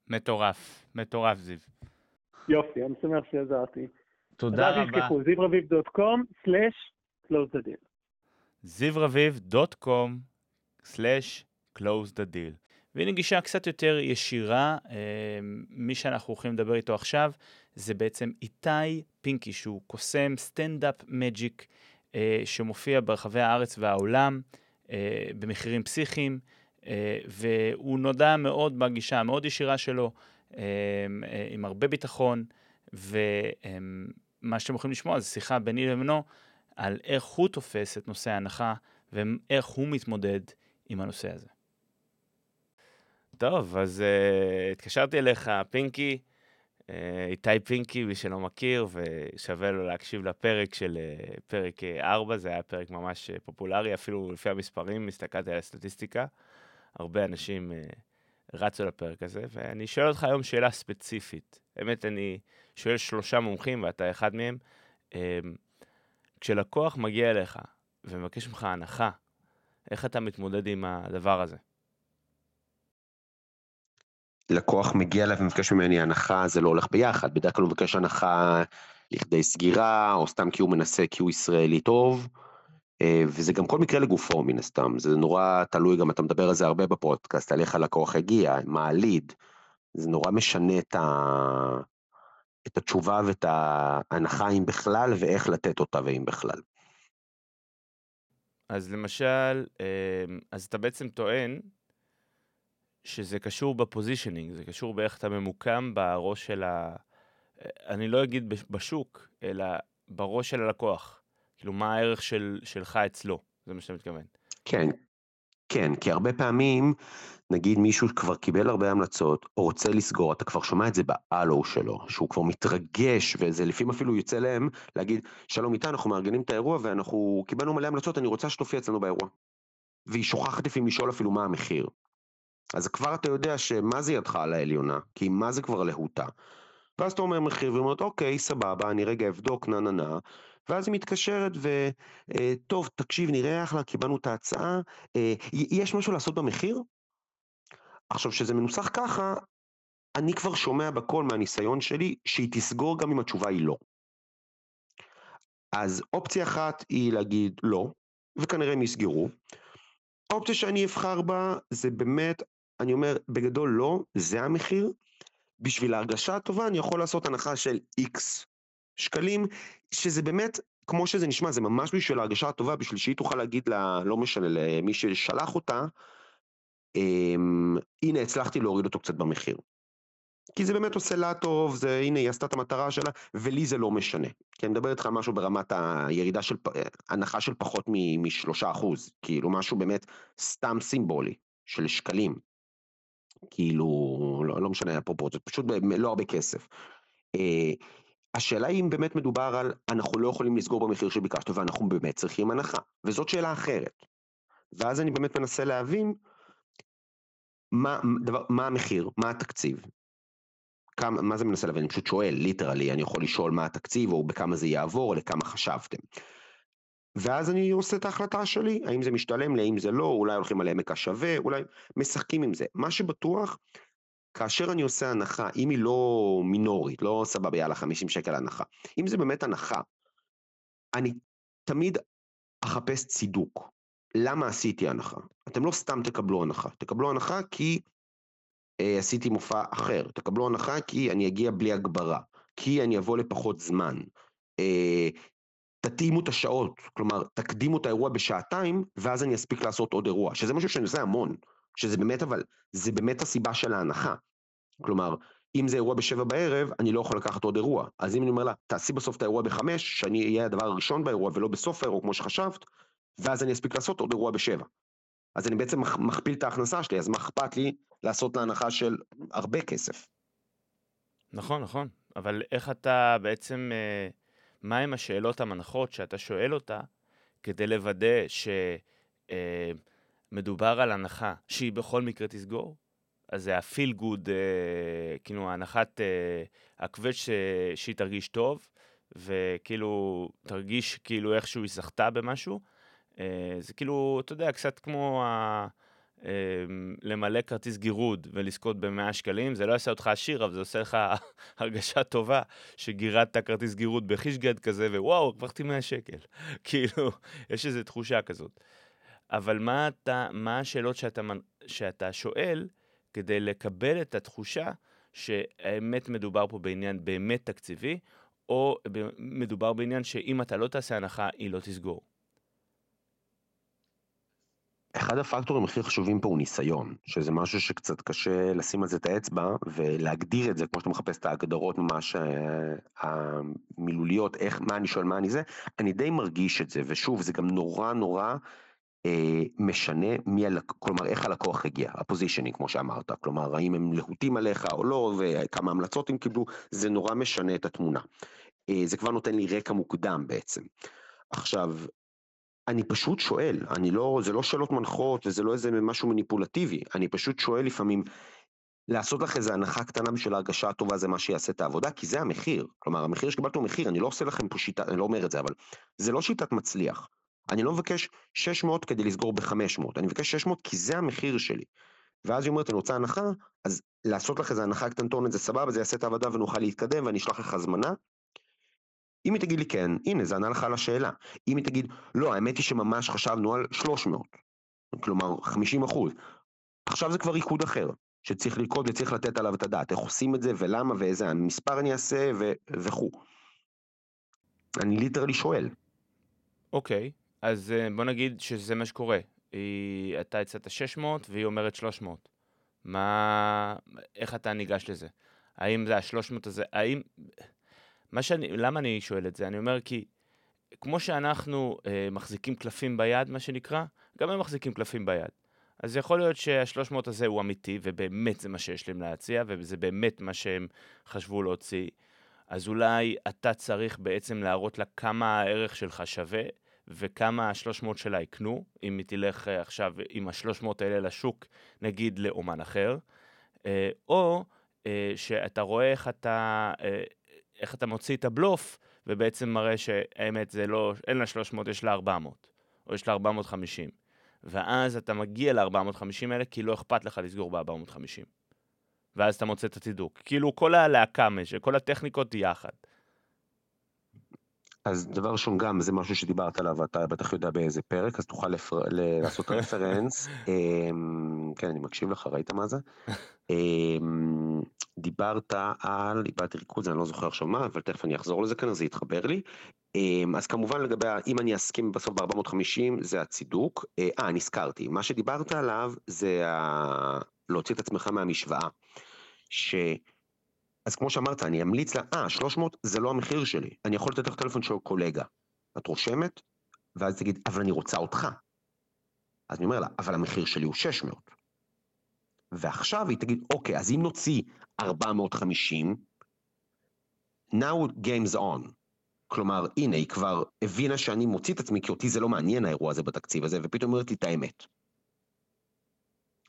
מטורף, מטורף זיו. יופי, אני שמח שעזרתי. תודה רבה. אז אל תשכחו, זיברביב.com/close the deal. zivrviv.com/close the deal. והנה גישה קצת יותר ישירה, אה, מי שאנחנו הולכים לדבר איתו עכשיו זה בעצם איתי פינקי, שהוא קוסם סטנדאפ מג'יק אה, שמופיע ברחבי הארץ והעולם אה, במחירים פסיכיים, והוא נודע מאוד בגישה המאוד ישירה שלו, עם הרבה ביטחון, ומה שאתם יכולים לשמוע זה שיחה ביני לבינו על איך הוא תופס את נושא ההנחה ואיך הוא מתמודד עם הנושא הזה. טוב, אז uh, התקשרתי אליך, פינקי, uh, איתי פינקי, מי שלא מכיר, ושווה לו להקשיב לפרק של uh, פרק 4, זה היה פרק ממש uh, פופולרי, אפילו לפי המספרים, הסתכלתי על הסטטיסטיקה, הרבה אנשים uh, רצו לפרק הזה, ואני שואל אותך היום שאלה ספציפית. באמת, אני שואל שלושה מומחים, ואתה אחד מהם. Uh, כשלקוח מגיע אליך ומבקש ממך הנחה, איך אתה מתמודד עם הדבר הזה? לקוח מגיע אליי ומבקש ממני הנחה, זה לא הולך ביחד. בדרך כלל הוא מבקש הנחה לכדי סגירה, או סתם כי הוא מנסה כי הוא ישראלי טוב, אה, וזה גם כל מקרה לגופו מן הסתם, זה נורא תלוי, גם אתה מדבר על זה הרבה בפודקאסט, על איך הלקוח הגיע, מה הליד, זה נורא משנה את, ה... את התשובה ואת ההנחה אם בכלל, ואיך לתת אותה ואם בכלל. אז למשל, אה, אז אתה בעצם טוען שזה קשור ב positioning, זה קשור באיך אתה ממוקם בראש של ה... אני לא אגיד בשוק, אלא בראש של הלקוח. כאילו, מה הערך של, שלך אצלו, זה מה שאתה מתכוון. כן, כן, כי הרבה פעמים, נגיד מישהו כבר קיבל הרבה המלצות, או רוצה לסגור, אתה כבר שומע את זה באלו שלו, שהוא כבר מתרגש, וזה לפעמים אפילו יוצא להם להגיד, שלום איתה, אנחנו מארגנים את האירוע ואנחנו קיבלנו מלא המלצות, אני רוצה שתופיע אצלנו באירוע. והיא שוכחת לפעמים לשאול אפילו מה המחיר. אז כבר אתה יודע שמה זה ידך על העליונה, כי מה זה כבר להוטה. ואז אתה אומר מחיר, והיא אומרת, אוקיי, סבבה, אני רגע אבדוק, נה נה נה. ואז היא מתקשרת ו... אה, תקשיב, נראה אחלה, קיבלנו את ההצעה. אה, יש משהו לעשות במחיר? עכשיו, כשזה מנוסח ככה, אני כבר שומע בכל מהניסיון שלי שהיא תסגור גם אם התשובה היא לא. אז אופציה אחת היא להגיד לא, וכנראה הם יסגרו. האופציה שאני אבחר בה זה באמת אני אומר, בגדול לא, זה המחיר. בשביל ההרגשה הטובה אני יכול לעשות הנחה של איקס שקלים, שזה באמת, כמו שזה נשמע, זה ממש בשביל ההרגשה הטובה, בשביל שהיא תוכל להגיד לה, לא משנה, למי ששלח אותה, אמ, הנה, הצלחתי להוריד אותו קצת במחיר. כי זה באמת עושה לה טוב, זה, הנה, היא עשתה את המטרה שלה, ולי זה לא משנה. כי אני מדבר איתך על משהו ברמת הירידה של, הנחה של פחות משלושה אחוז, כאילו משהו באמת סתם סימבולי, של שקלים. כאילו, לא, לא משנה הפרופורציות, פשוט לא הרבה כסף. Uh, השאלה היא אם באמת מדובר על אנחנו לא יכולים לסגור במחיר שביקשת ואנחנו באמת צריכים הנחה, וזאת שאלה אחרת. ואז אני באמת מנסה להבין מה, דבר, מה המחיר, מה התקציב. כמה, מה זה מנסה להבין? אני פשוט שואל, ליטרלי, אני יכול לשאול מה התקציב או בכמה זה יעבור או לכמה חשבתם. ואז אני עושה את ההחלטה שלי, האם זה משתלם לי, האם זה לא, אולי הולכים על עמק השווה, אולי משחקים עם זה. מה שבטוח, כאשר אני עושה הנחה, אם היא לא מינורית, לא סבבה, יאללה, 50 שקל הנחה, אם זה באמת הנחה, אני תמיד אחפש צידוק. למה עשיתי הנחה? אתם לא סתם תקבלו הנחה, תקבלו הנחה כי אה, עשיתי מופע אחר, תקבלו הנחה כי אני אגיע בלי הגברה, כי אני אבוא לפחות זמן, אה, תתאימו את השעות, כלומר, תקדימו את האירוע בשעתיים, ואז אני אספיק לעשות עוד אירוע, שזה משהו שאני עושה המון, שזה באמת, אבל, זה באמת הסיבה של ההנחה. כלומר, אם זה אירוע בשבע בערב, אני לא יכול לקחת עוד אירוע. אז אם אני אומר לה, תעשי בסוף את האירוע בחמש, שאני אהיה הדבר הראשון באירוע ולא בסוף האירוע כמו שחשבת, ואז אני אספיק לעשות עוד אירוע בשבע. אז אני בעצם מכפיל את ההכנסה שלי, אז מה אכפת לי לעשות להנחה של הרבה כסף? נכון, נכון. אבל איך אתה בעצם... אה... מהם השאלות המנחות שאתה שואל אותה כדי לוודא שמדובר אה, על הנחה שהיא בכל מקרה תסגור? אז זה הפיל גוד, אה, כאילו הנחת אה, הקווץ' שהיא תרגיש טוב, וכאילו תרגיש כאילו איכשהו היא זכתה במשהו. אה, זה כאילו, אתה יודע, קצת כמו ה... למלא כרטיס גירוד ולזכות ב-100 שקלים, זה לא יעשה אותך עשיר, אבל זה עושה לך הרגשה טובה שגירדת כרטיס גירוד בחישגד כזה, ווואו, הרווחתי 100 שקל. כאילו, יש איזו תחושה כזאת. אבל מה, אתה, מה השאלות שאתה, שאתה שואל כדי לקבל את התחושה שהאמת מדובר פה בעניין באמת תקציבי, או מדובר בעניין שאם אתה לא תעשה הנחה, היא לא תסגור. אחד הפקטורים הכי חשובים פה הוא ניסיון, שזה משהו שקצת קשה לשים על זה את האצבע ולהגדיר את זה, כמו שאתה מחפש את ההגדרות ממש אה, המילוליות, איך, מה אני שואל, מה אני זה, אני די מרגיש את זה, ושוב, זה גם נורא נורא אה, משנה מי, הלק... כלומר, איך הלקוח הגיע, הפוזישנינג, כמו שאמרת, כלומר, האם הם להוטים עליך או לא, וכמה המלצות הם קיבלו, זה נורא משנה את התמונה. אה, זה כבר נותן לי רקע מוקדם בעצם. עכשיו, אני פשוט שואל, אני לא, זה לא שאלות מנחות וזה לא איזה משהו מניפולטיבי, אני פשוט שואל לפעמים, לעשות לך איזה הנחה קטנה בשביל ההרגשה הטובה זה מה שיעשה את העבודה, כי זה המחיר. כלומר, המחיר שקיבלת הוא מחיר, אני לא עושה לכם פה שיטה, אני לא אומר את זה, אבל זה לא שיטת מצליח. אני לא מבקש 600 כדי לסגור ב-500, אני מבקש 600 כי זה המחיר שלי. ואז היא אומרת, אני רוצה הנחה, אז לעשות לך איזה הנחה קטנטונת זה סבבה, זה יעשה את העבודה ונוכל להתקדם ואני אשלח לך הזמנה. אם היא תגיד לי כן, הנה, זה ענה לך על השאלה. אם היא תגיד, לא, האמת היא שממש חשבנו על 300, כלומר 50 אחוז. עכשיו זה כבר ריקוד אחר, שצריך לרקוד וצריך לתת עליו את הדעת, איך עושים את זה ולמה ואיזה מספר אני אעשה וכו'. אני ליטרלי שואל. אוקיי, okay. אז אה, בוא נגיד שזה מה שקורה. היא, אתה הצעת 600 והיא אומרת 300. מה, איך אתה ניגש לזה? האם זה ה-300 הזה, האם, מה שאני, למה אני שואל את זה? אני אומר כי כמו שאנחנו אה, מחזיקים קלפים ביד, מה שנקרא, גם הם מחזיקים קלפים ביד. אז יכול להיות שה-300 הזה הוא אמיתי, ובאמת זה מה שיש להם להציע, וזה באמת מה שהם חשבו להוציא. אז אולי אתה צריך בעצם להראות לה כמה הערך שלך שווה, וכמה ה-300 שלה יקנו, אם היא תלך אה, עכשיו עם ה-300 האלה לשוק, נגיד לאומן אחר, אה, או אה, שאתה רואה איך אתה, איך אתה מוציא את הבלוף, ובעצם מראה שהאמת זה לא, אין לה 300, יש לה 400, או יש לה 450. ואז אתה מגיע ל-450 האלה, כי לא אכפת לך לסגור ב-450. ואז אתה מוצא את הצידוק. כאילו כל הלהקה, כל הטכניקות יחד. אז דבר ראשון גם זה משהו שדיברת עליו אתה בטח יודע באיזה פרק אז תוכל לפר... לעשות רפרנס. אמ, כן אני מקשיב לך ראית מה זה? אמ, דיברת על איבדתי ריכוז אני לא זוכר עכשיו מה אבל תכף אני אחזור לזה אז זה יתחבר לי. אמ, אז כמובן לגבי אם אני אסכים בסוף ב-450 זה הצידוק. אה, אה נזכרתי. מה שדיברת עליו זה ה... להוציא את עצמך מהמשוואה. אז כמו שאמרת, אני אמליץ לה, אה, 300 זה לא המחיר שלי, אני יכול לתת לך טלפון של קולגה. את רושמת, ואז תגיד, אבל אני רוצה אותך. אז אני אומר לה, אבל המחיר שלי הוא 600. ועכשיו היא תגיד, אוקיי, אז אם נוציא 450, now game's on. כלומר, הנה, היא כבר הבינה שאני מוציא את עצמי, כי אותי זה לא מעניין האירוע הזה בתקציב הזה, ופתאום אומרת לי את האמת.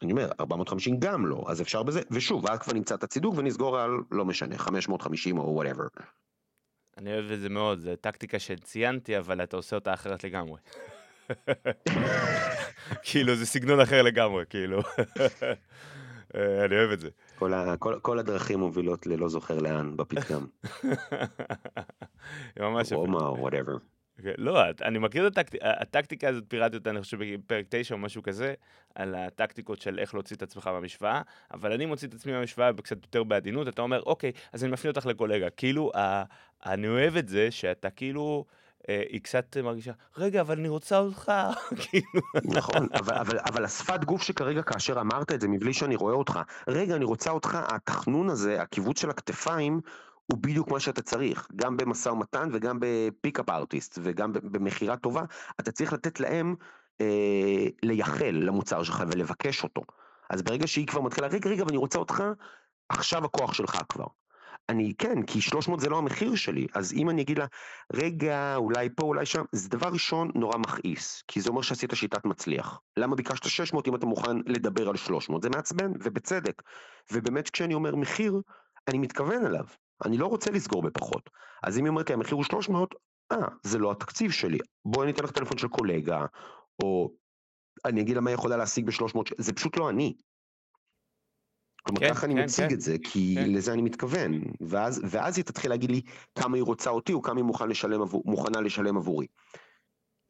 אני אומר, 450 גם לא, אז אפשר בזה, ושוב, ואז כבר נמצא את הצידוק ונסגור על, לא משנה, 550 או וואטאבר. אני אוהב את זה מאוד, זו טקטיקה שציינתי, אבל אתה עושה אותה אחרת לגמרי. כאילו, זה סגנון אחר לגמרי, כאילו. אה, אני אוהב את זה. כל, ה, כל, כל הדרכים מובילות ללא זוכר לאן בפתגם. ממש רומא או whatever. לא, אני מכיר את הטקטיקה, הטקטיקה הזאת, פירטתי אותה, אני חושב, בפרק 9 או משהו כזה, על הטקטיקות של איך להוציא את עצמך מהמשוואה, אבל אני מוציא את עצמי מהמשוואה קצת יותר בעדינות, אתה אומר, אוקיי, אז אני מפנה אותך לקולגה. כאילו, אני אוהב את זה שאתה כאילו... אה, היא קצת מרגישה, רגע, אבל אני רוצה אותך, כאילו. נכון, אבל, אבל, אבל השפת גוף שכרגע כאשר אמרת את זה, מבלי שאני רואה אותך, רגע, אני רוצה אותך, התחנון הזה, הכיווץ של הכתפיים, הוא בדיוק מה שאתה צריך, גם במשא ומתן וגם בפיקאפ ארטיסט וגם במכירה טובה, אתה צריך לתת להם אה, לייחל למוצר שלך ולבקש אותו. אז ברגע שהיא כבר מתחילה, רגע, רגע, ואני רוצה אותך, עכשיו הכוח שלך כבר. אני כן, כי 300 זה לא המחיר שלי, אז אם אני אגיד לה, רגע, אולי פה, אולי שם, זה דבר ראשון נורא מכעיס, כי זה אומר שעשית שיטת מצליח. למה ביקשת 600 אם אתה מוכן לדבר על 300? זה מעצבן, ובצדק. ובאמת כשאני אומר מחיר, אני מתכוון אליו. אני לא רוצה לסגור בפחות. אז אם היא אומרת לי המחיר הוא 300, אה, זה לא התקציב שלי. בואי אני אתן לך טלפון של קולגה, או אני אגיד לה מה היא יכולה להשיג ב-300 שקל, זה פשוט לא אני. כלומר, כן, ככה אני כן, מציג כן, את זה, כי כן. לזה אני מתכוון. ואז, ואז היא תתחיל להגיד לי כמה היא רוצה אותי, או כמה היא מוכן לשלם עבור, מוכנה לשלם עבורי.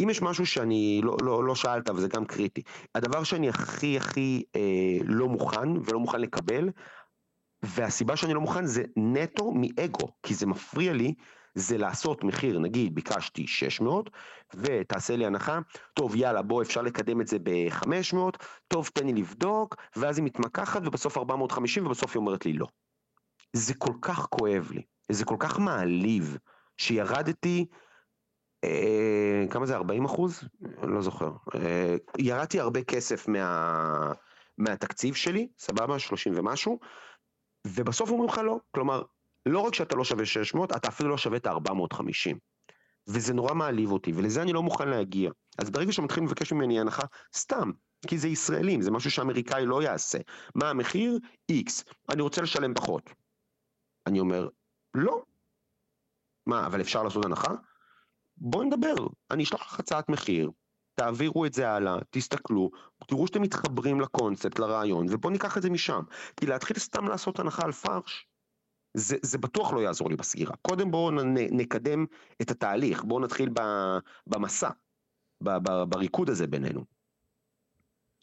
אם יש משהו שאני, לא, לא, לא שאלת, וזה גם קריטי, הדבר שאני הכי הכי אה, לא מוכן, ולא מוכן לקבל, והסיבה שאני לא מוכן זה נטו מאגו, כי זה מפריע לי, זה לעשות מחיר, נגיד ביקשתי 600, ותעשה לי הנחה, טוב יאללה בוא אפשר לקדם את זה ב-500, טוב תן לי לבדוק, ואז היא מתמקחת ובסוף 450 ובסוף היא אומרת לי לא. זה כל כך כואב לי, זה כל כך מעליב, שירדתי, אה, כמה זה 40 אחוז? לא זוכר. אה, ירדתי הרבה כסף מה, מהתקציב שלי, סבבה? 30 ומשהו, ובסוף אומרים לך לא. כלומר, לא רק שאתה לא שווה 600, אתה אפילו לא שווה את ה-450. וזה נורא מעליב אותי, ולזה אני לא מוכן להגיע. אז ברגע שמתחילים לבקש ממני הנחה, סתם, כי זה ישראלים, זה משהו שאמריקאי לא יעשה. מה המחיר? X. אני רוצה לשלם פחות. אני אומר, לא. מה, אבל אפשר לעשות הנחה? בואי נדבר, אני אשלח לך הצעת מחיר, תעבירו את זה הלאה, תסתכלו, תראו שאתם מתחברים לקונספט, לרעיון, ובואו ניקח את זה משם. כי להתחיל סתם לעשות הנחה על פרש, זה, זה בטוח לא יעזור לי בסגירה. קודם בואו נקדם את התהליך, בואו נתחיל ב, במסע, ב, ב, בריקוד הזה בינינו.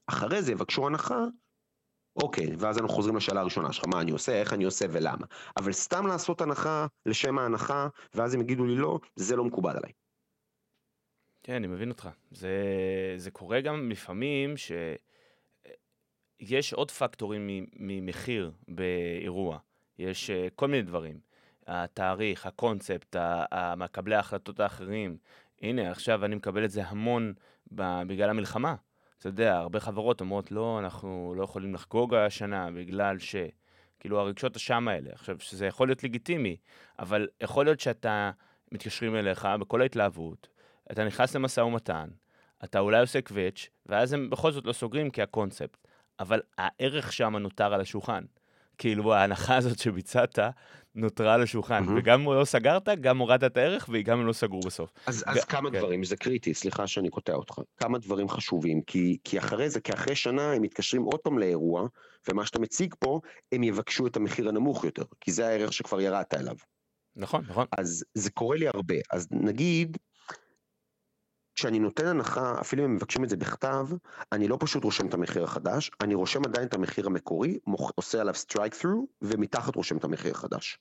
אחרי זה יבקשו הנחה, אוקיי, ואז אנחנו חוזרים לשאלה הראשונה שלך, מה אני עושה, איך אני עושה ולמה. אבל סתם לעשות הנחה לשם ההנחה, ואז הם יגידו לי לא, זה לא מקובל עליי. כן, אני מבין אותך. זה, זה קורה גם לפעמים שיש עוד פקטורים ממחיר באירוע. יש uh, כל מיני דברים. התאריך, הקונספט, מקבלי ההחלטות האחרים. הנה, עכשיו אני מקבל את זה המון בגלל המלחמה. אתה יודע, הרבה חברות אומרות, לא, אנחנו לא יכולים לחגוג השנה בגלל ש... כאילו הרגשות אשם האלה. עכשיו, שזה יכול להיות לגיטימי, אבל יכול להיות שאתה מתקשרים אליך בכל ההתלהבות, אתה נכנס למשא ומתן, אתה אולי עושה קווץ', ואז הם בכל זאת לא סוגרים כי הקונספט. אבל הערך שם נותר על השולחן. כאילו, ההנחה הזאת שביצעת נותרה על השולחן. מהמם. וגם אם לא סגרת, גם הורדת את הערך, וגם הם לא סגרו בסוף. אז, ו- אז כמה כן. דברים, זה קריטי, סליחה שאני קוטע אותך. כמה דברים חשובים, כי, כי אחרי זה, כי אחרי שנה הם מתקשרים עוד פעם לאירוע, ומה שאתה מציג פה, הם יבקשו את המחיר הנמוך יותר, כי זה הערך שכבר ירדת אליו. נכון, נכון. אז זה קורה לי הרבה. אז נגיד, כשאני נותן הנחה, אפילו אם הם מבקשים את זה בכתב, אני לא פשוט רושם את המחיר החדש, אני רושם עדיין את המחיר המקורי. עושה עליו strike through, ומתחת רושם את המחיר החדש.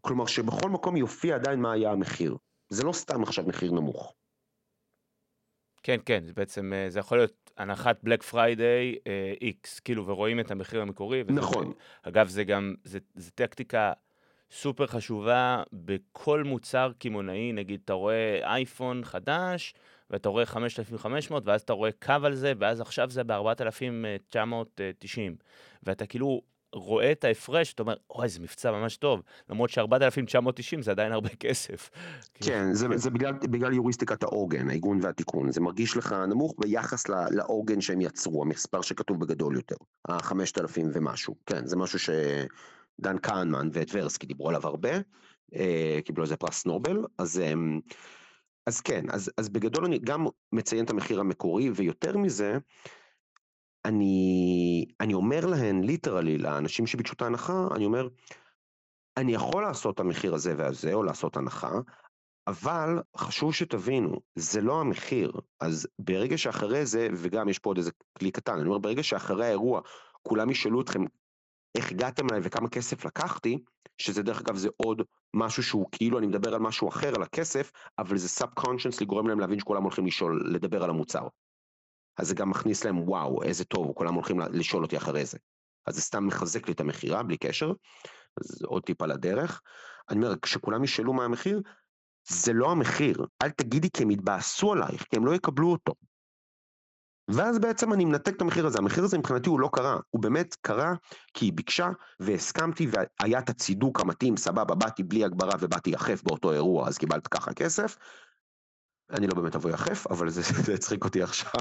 כלומר שבכל מקום יופיע עדיין מה היה המחיר. זה לא סתם עכשיו מחיר נמוך. כן, כן, זה בעצם, אה, זה יכול להיות הנחת Black Friday X, כאילו, ורואים את המחיר המקורי. וזה- נכון. אגב, זה גם, זה, זה טקטיקה סופר חשובה בכל מוצר קמעונאי, נגיד, אתה רואה אייפון חדש, ואתה רואה 5,500, ואז אתה רואה קו על זה, ואז עכשיו זה ב-4,990. ואתה כאילו רואה את ההפרש, אתה אומר, אוי, זה מבצע ממש טוב, למרות ש-4,990 זה עדיין הרבה כסף. כאילו, כן, זה, זה בגלל, בגלל יוריסטיקת העוגן, העיגון והתיקון. זה מרגיש לך נמוך ביחס לעוגן שהם יצרו, המספר שכתוב בגדול יותר, ה-5,000 ומשהו. כן, זה משהו שדן כהנמן וטברסקי דיברו עליו הרבה, אה, קיבלו איזה פרס נובל, אז, אה, אז כן, אז, אז בגדול אני גם מציין את המחיר המקורי, ויותר מזה, אני, אני אומר להן, ליטרלי, לאנשים שביקשו את ההנחה, אני אומר, אני יכול לעשות את המחיר הזה והזה, או לעשות הנחה, אבל חשוב שתבינו, זה לא המחיר. אז ברגע שאחרי זה, וגם יש פה עוד איזה כלי קטן, אני אומר, ברגע שאחרי האירוע כולם ישאלו אתכם איך הגעתם אליי וכמה כסף לקחתי, שזה דרך אגב זה עוד משהו שהוא כאילו אני מדבר על משהו אחר, על הכסף, אבל זה סאב-קונשנסלי גורם להם להבין שכולם הולכים לשאול, לדבר על המוצר. אז זה גם מכניס להם וואו, איזה טוב, כולם הולכים לשאול אותי אחרי זה. אז זה סתם מחזק לי את המכירה, בלי קשר. אז עוד טיפה לדרך. אני אומר, כשכולם ישאלו מה המחיר, זה לא המחיר. אל תגידי כי הם יתבאסו עלייך, כי הם לא יקבלו אותו. ואז בעצם אני מנתק את המחיר הזה. המחיר הזה מבחינתי הוא לא קרה, הוא באמת קרה כי היא ביקשה והסכמתי והיה את הצידוק המתאים, סבבה, באתי בלי הגברה ובאתי יחף באותו אירוע, אז קיבלת ככה כסף. אני לא באמת אבוא יחף, אבל זה הצחיק אותי עכשיו.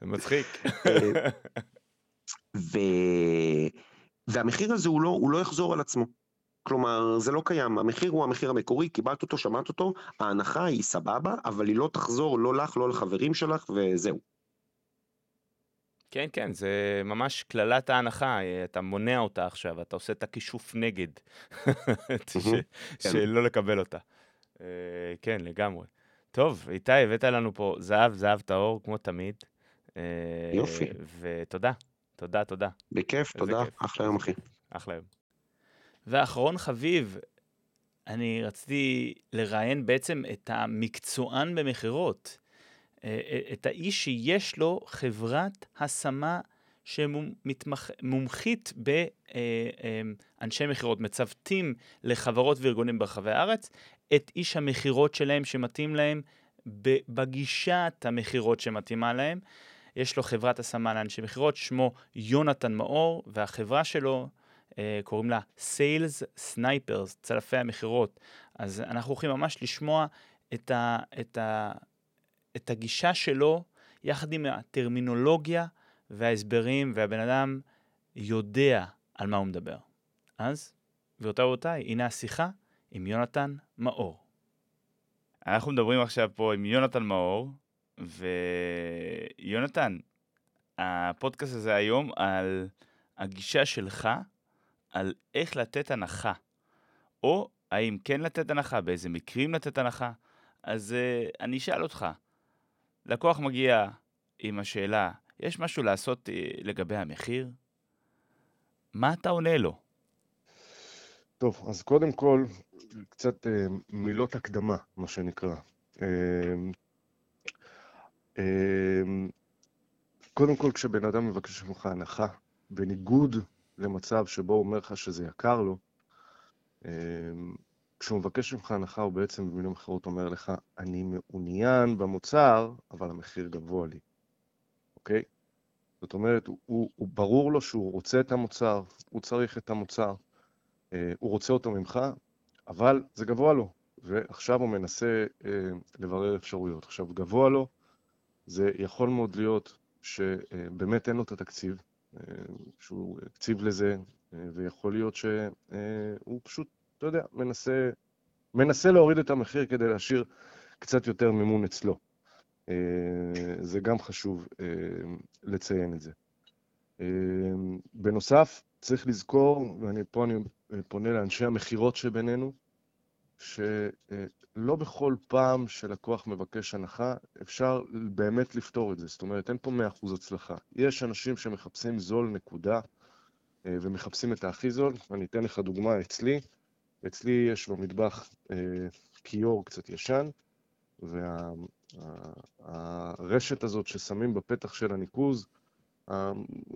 זה מצחיק. אה, ו... והמחיר הזה הוא לא, הוא לא יחזור על עצמו. כלומר, זה לא קיים, המחיר הוא המחיר המקורי, קיבלת אותו, שמעת אותו, ההנחה היא סבבה, אבל היא לא תחזור לא לך, לא לחברים שלך, וזהו. כן, כן, זה ממש קללת ההנחה, אתה מונע אותה עכשיו, אתה עושה את הכישוף נגד, כן. שלא לקבל אותה. אה, כן, לגמרי. טוב, איתי, הבאת לנו פה זהב, זהב טהור, כמו תמיד. אה, יופי. ותודה, תודה, תודה. בכיף, תודה, אחלה יום אחי. אחלה יום. ואחרון חביב, אני רציתי לראיין בעצם את המקצוען במכירות, את האיש שיש לו חברת השמה שמומחית באנשי מכירות, מצוותים לחברות וארגונים ברחבי הארץ, את איש המכירות שלהם שמתאים להם בגישת המכירות שמתאימה להם. יש לו חברת השמה לאנשי מכירות, שמו יונתן מאור, והחברה שלו אה, קוראים לה Sales Snipers, צלפי המכירות. אז אנחנו הולכים ממש לשמוע את, ה, את, ה, את הגישה שלו, יחד עם הטרמינולוגיה וההסברים, והבן אדם יודע על מה הוא מדבר. אז, גבירותיי ורבותיי, הנה השיחה עם יונתן מאור. אנחנו מדברים עכשיו פה עם יונתן מאור, ויונתן, הפודקאסט הזה היום על הגישה שלך על איך לתת הנחה, או האם כן לתת הנחה, באיזה מקרים לתת הנחה. אז uh, אני אשאל אותך, לקוח מגיע עם השאלה, יש משהו לעשות uh, לגבי המחיר? מה אתה עונה לו? טוב, אז קודם כל, קצת אה, מילות הקדמה, מה שנקרא. אה, אה, קודם כל, כשבן אדם מבקש ממך הנחה, בניגוד למצב שבו הוא אומר לך שזה יקר לו, אה, כשהוא מבקש ממך הנחה, הוא בעצם במילים אחרות אומר לך, אני מעוניין במוצר, אבל המחיר גבוה לי, אוקיי? זאת אומרת, הוא, הוא, הוא ברור לו שהוא רוצה את המוצר, הוא צריך את המוצר, אה, הוא רוצה אותו ממך, אבל זה גבוה לו, ועכשיו הוא מנסה אה, לברר אפשרויות. עכשיו, גבוה לו, זה יכול מאוד להיות שבאמת אין לו את התקציב, אה, שהוא הקציב לזה, אה, ויכול להיות שהוא פשוט, אתה יודע, מנסה, מנסה להוריד את המחיר כדי להשאיר קצת יותר מימון אצלו. אה, זה גם חשוב אה, לציין את זה. אה, בנוסף, צריך לזכור, ופה אני פונה לאנשי המכירות שבינינו, שלא בכל פעם שלקוח מבקש הנחה, אפשר באמת לפתור את זה. זאת אומרת, אין פה 100% הצלחה. יש אנשים שמחפשים זול נקודה, ומחפשים את הכי זול. אני אתן לך דוגמה אצלי. אצלי יש במטבח כיור קצת ישן, והרשת הזאת ששמים בפתח של הניקוז,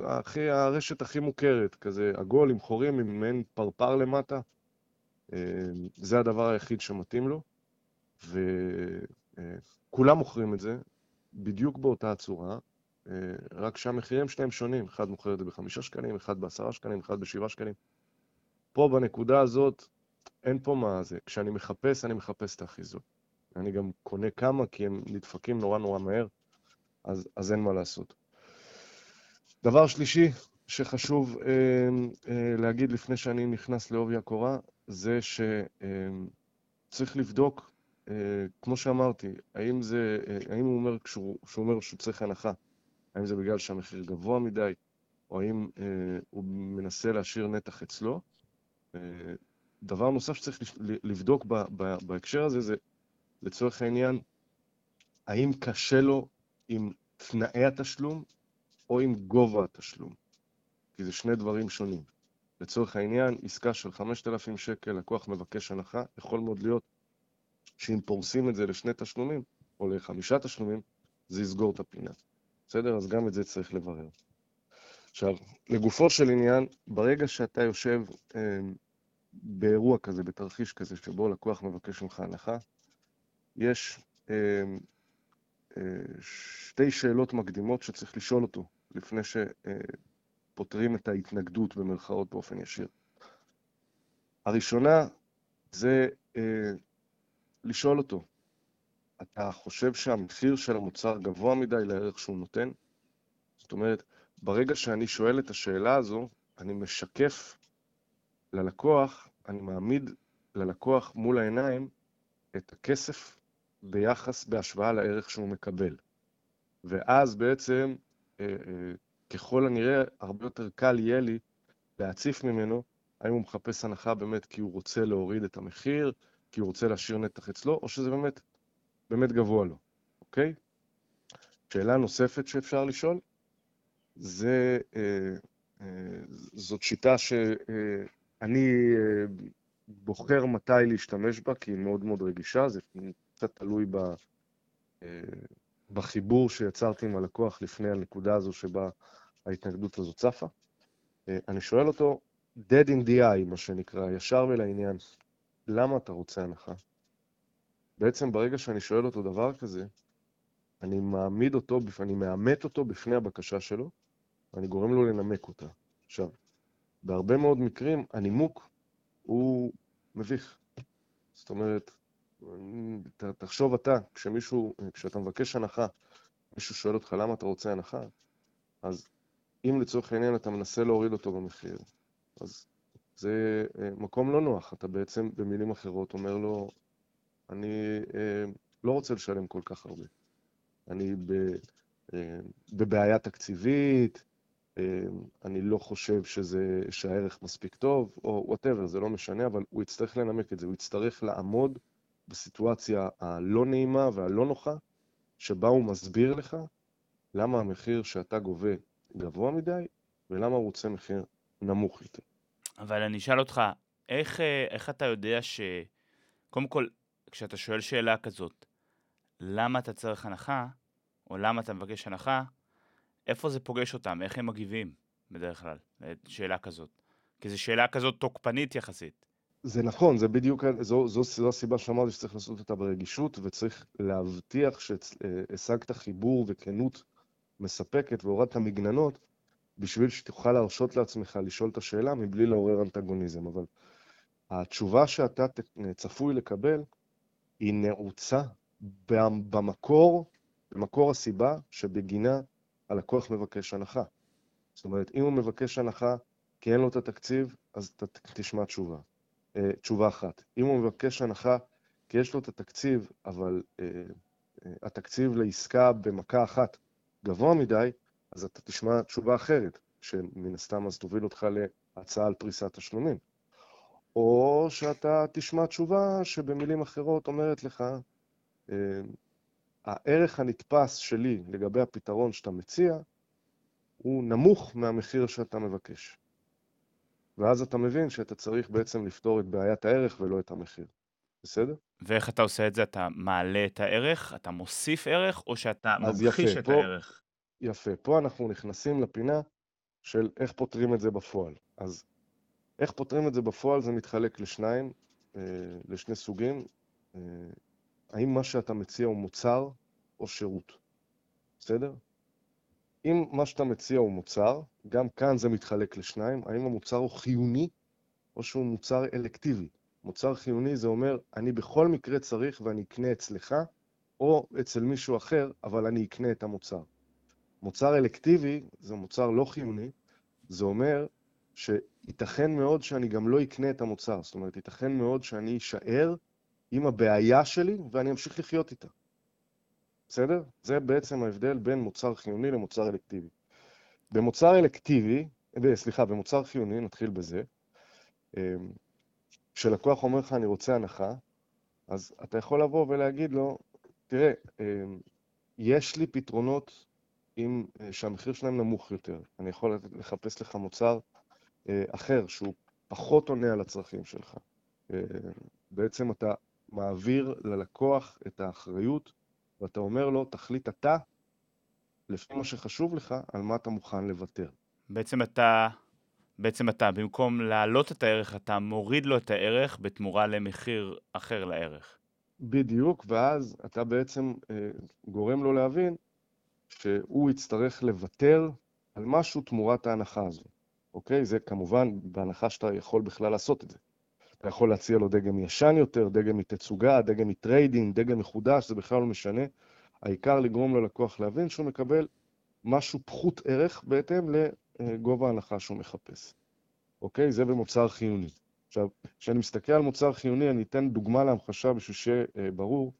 הכי, הרשת הכי מוכרת, כזה עגול עם חורים, עם מעין פרפר למטה. זה הדבר היחיד שמתאים לו, וכולם מוכרים את זה בדיוק באותה הצורה, רק שהמחירים שלהם שונים. אחד מוכר את זה בחמישה שקלים, אחד בעשרה שקלים, אחד בשבעה שקלים. פה בנקודה הזאת אין פה מה זה. כשאני מחפש, אני מחפש את הכי זול. אני גם קונה כמה, כי הם נדפקים נורא נורא מהר, אז, אז אין מה לעשות. דבר שלישי שחשוב אה, אה, להגיד לפני שאני נכנס לעובי הקורה, זה שצריך אה, לבדוק, אה, כמו שאמרתי, האם, זה, אה, האם הוא אומר, כשהוא, כשהוא אומר שהוא צריך הנחה, האם זה בגלל שהמחיר גבוה מדי, או האם אה, הוא מנסה להשאיר נתח אצלו. אה, דבר נוסף שצריך לבדוק בהקשר הזה, זה לצורך העניין, האם קשה לו עם תנאי התשלום או עם גובה התשלום, כי זה שני דברים שונים. לצורך העניין, עסקה של 5,000 שקל, לקוח מבקש הנחה, יכול מאוד להיות שאם פורסים את זה לשני תשלומים, או לחמישה תשלומים, זה יסגור את הפינה. בסדר? אז גם את זה צריך לברר. עכשיו, לגופו של עניין, ברגע שאתה יושב אה, באירוע כזה, בתרחיש כזה, שבו לקוח מבקש ממך הנחה, יש אה, אה, שתי שאלות מקדימות שצריך לשאול אותו לפני שפותרים את ההתנגדות במרכאות באופן ישיר. הראשונה זה אה, לשאול אותו, אתה חושב שהמחיר של המוצר גבוה מדי לערך שהוא נותן? זאת אומרת, ברגע שאני שואל את השאלה הזו, אני משקף ללקוח, אני מעמיד ללקוח מול העיניים את הכסף ביחס, בהשוואה לערך שהוא מקבל. ואז בעצם ככל הנראה הרבה יותר קל יהיה לי להציף ממנו האם הוא מחפש הנחה באמת כי הוא רוצה להוריד את המחיר, כי הוא רוצה להשאיר נתח אצלו, או שזה באמת, באמת גבוה לו, אוקיי? שאלה נוספת שאפשר לשאול, זה, אה, אה, זאת שיטה שאני אה, בוחר מתי להשתמש בה, כי היא מאוד מאוד רגישה, זה קצת תלוי ב, אה, בחיבור שיצרתי עם הלקוח לפני הנקודה הזו שבה ההתנגדות הזאת צפה. אה, אני שואל אותו, dead in the eye, מה שנקרא, ישר ולעניין, למה אתה רוצה הנחה? בעצם ברגע שאני שואל אותו דבר כזה, אני מעמיד אותו, אני מאמת אותו בפני הבקשה שלו, ואני גורם לו לנמק אותה. עכשיו, בהרבה מאוד מקרים הנימוק הוא מביך. זאת אומרת, תחשוב אתה, כשמישהו, כשאתה מבקש הנחה, מישהו שואל אותך למה אתה רוצה הנחה, אז אם לצורך העניין אתה מנסה להוריד אותו במחיר, אז זה אה, מקום לא נוח. אתה בעצם, במילים אחרות, אומר לו, אני אה, לא רוצה לשלם כל כך הרבה. אני אה, בבעיה תקציבית, אני לא חושב שזה, שהערך מספיק טוב, או וואטאבר, זה לא משנה, אבל הוא יצטרך לנמק את זה, הוא יצטרך לעמוד בסיטואציה הלא נעימה והלא נוחה, שבה הוא מסביר לך למה המחיר שאתה גובה גבוה מדי, ולמה הוא רוצה מחיר נמוך יותר. אבל אני אשאל אותך, איך, אה, איך אתה יודע ש... קודם כל, כשאתה שואל שאלה כזאת, למה אתה צריך הנחה, או למה אתה מבקש הנחה, איפה זה פוגש אותם? איך הם מגיבים בדרך כלל לשאלה כזאת? כי זו שאלה כזאת תוקפנית יחסית. זה נכון, זה בדיוק, זו, זו, זו הסיבה שאמרתי שצריך לעשות אותה ברגישות, וצריך להבטיח שהשגת חיבור וכנות מספקת והורדת מגננות, בשביל שתוכל להרשות לעצמך לשאול את השאלה מבלי לעורר אנטגוניזם. אבל התשובה שאתה צפוי לקבל היא נעוצה במקור, במקור הסיבה שבגינה הלקוח מבקש הנחה. זאת אומרת, אם הוא מבקש הנחה כי אין לו את התקציב, אז אתה תשמע תשובה. אה, תשובה אחת. אם הוא מבקש הנחה כי יש לו את התקציב, אבל אה, אה, התקציב לעסקה במכה אחת גבוה מדי, אז אתה תשמע תשובה אחרת, שמן הסתם אז תוביל אותך להצעה על פריסת תשלומים. או שאתה תשמע תשובה שבמילים אחרות אומרת לך, הערך הנתפס שלי לגבי הפתרון שאתה מציע הוא נמוך מהמחיר שאתה מבקש. ואז אתה מבין שאתה צריך בעצם לפתור את בעיית הערך ולא את המחיר. בסדר? ואיך אתה עושה את זה? אתה מעלה את הערך? אתה מוסיף ערך? או שאתה ממחיש יפה, את פה, הערך? יפה. פה אנחנו נכנסים לפינה של איך פותרים את זה בפועל. אז איך פותרים את זה בפועל זה מתחלק לשניים, אה, לשני סוגים. אה, האם מה שאתה מציע הוא מוצר או שירות? בסדר? אם מה שאתה מציע הוא מוצר, גם כאן זה מתחלק לשניים, האם המוצר הוא חיוני או שהוא מוצר אלקטיבי. מוצר חיוני זה אומר, אני בכל מקרה צריך ואני אקנה אצלך או אצל מישהו אחר, אבל אני אקנה את המוצר. מוצר אלקטיבי זה מוצר לא חיוני, זה אומר שייתכן מאוד שאני גם לא אקנה את המוצר, זאת אומרת, ייתכן מאוד שאני אשאר עם הבעיה שלי ואני אמשיך לחיות איתה. בסדר? זה בעצם ההבדל בין מוצר חיוני למוצר אלקטיבי. במוצר אלקטיבי, סליחה, במוצר חיוני, נתחיל בזה, אמ, כשלקוח אומר לך אני רוצה הנחה, אז אתה יכול לבוא ולהגיד לו, תראה, אמ, יש לי פתרונות עם, אה, שהמחיר שלהם נמוך יותר. אני יכול לחפש לך מוצר אה, אחר שהוא פחות עונה על הצרכים שלך. בעצם אתה מעביר ללקוח את האחריות ואתה אומר לו, תחליט אתה, לפי מה שחשוב לך, על מה אתה מוכן לוותר. בעצם אתה, בעצם אתה, במקום להעלות את הערך, אתה מוריד לו את הערך בתמורה למחיר אחר לערך. בדיוק, ואז אתה בעצם אה, גורם לו להבין שהוא יצטרך לוותר על משהו תמורת ההנחה הזו, אוקיי? זה כמובן בהנחה שאתה יכול בכלל לעשות את זה. אתה יכול להציע לו דגם ישן יותר, דגם מתצוגה, דגם מ trade-in, דגם מחודש, זה בכלל לא משנה. העיקר לגרום ללקוח להבין שהוא מקבל משהו פחות ערך בהתאם לגובה ההנחה שהוא מחפש. אוקיי? זה במוצר חיוני. עכשיו, כשאני מסתכל על מוצר חיוני, אני אתן דוגמה להמחשה בשביל שיהיה ברור.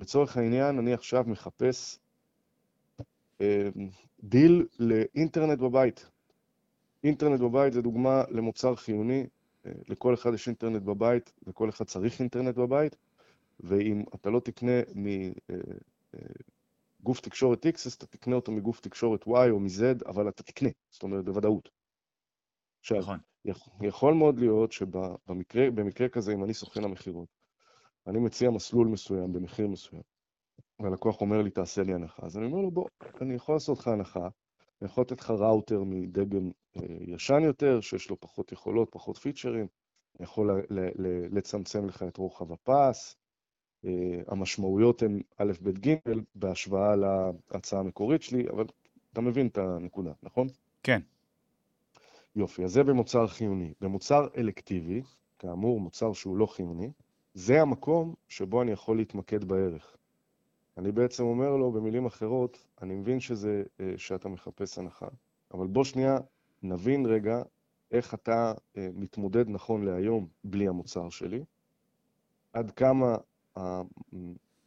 לצורך העניין, אני עכשיו מחפש אה, דיל לאינטרנט בבית. אינטרנט בבית זה דוגמה למוצר חיוני, אה, לכל אחד יש אינטרנט בבית וכל אחד צריך אינטרנט בבית, ואם אתה לא תקנה מגוף תקשורת X, אז אתה תקנה אותו מגוף תקשורת Y או מ-Z, אבל אתה תקנה, זאת אומרת בוודאות. עכשיו, נכון. יכול מאוד להיות שבמקרה כזה, אם אני סוכן המכירות, אני מציע מסלול מסוים במחיר מסוים, והלקוח אומר לי, תעשה לי הנחה. אז אני אומר לו, בוא, אני יכול לעשות לך הנחה, אני יכול לתת לך ראוטר מדגם אה, ישן יותר, שיש לו פחות יכולות, פחות פיצ'רים, אני יכול לצמצם לך את רוחב הפס, אה, המשמעויות הן א', ב', ג', בהשוואה להצעה המקורית שלי, אבל אתה מבין את הנקודה, נכון? כן. יופי, אז זה במוצר חיוני. במוצר אלקטיבי, כאמור, מוצר שהוא לא חיוני, זה המקום שבו אני יכול להתמקד בערך. אני בעצם אומר לו, במילים אחרות, אני מבין שזה, אה, שאתה מחפש הנחה, אבל בוא שנייה נבין רגע איך אתה אה, מתמודד נכון להיום בלי המוצר שלי, עד כמה,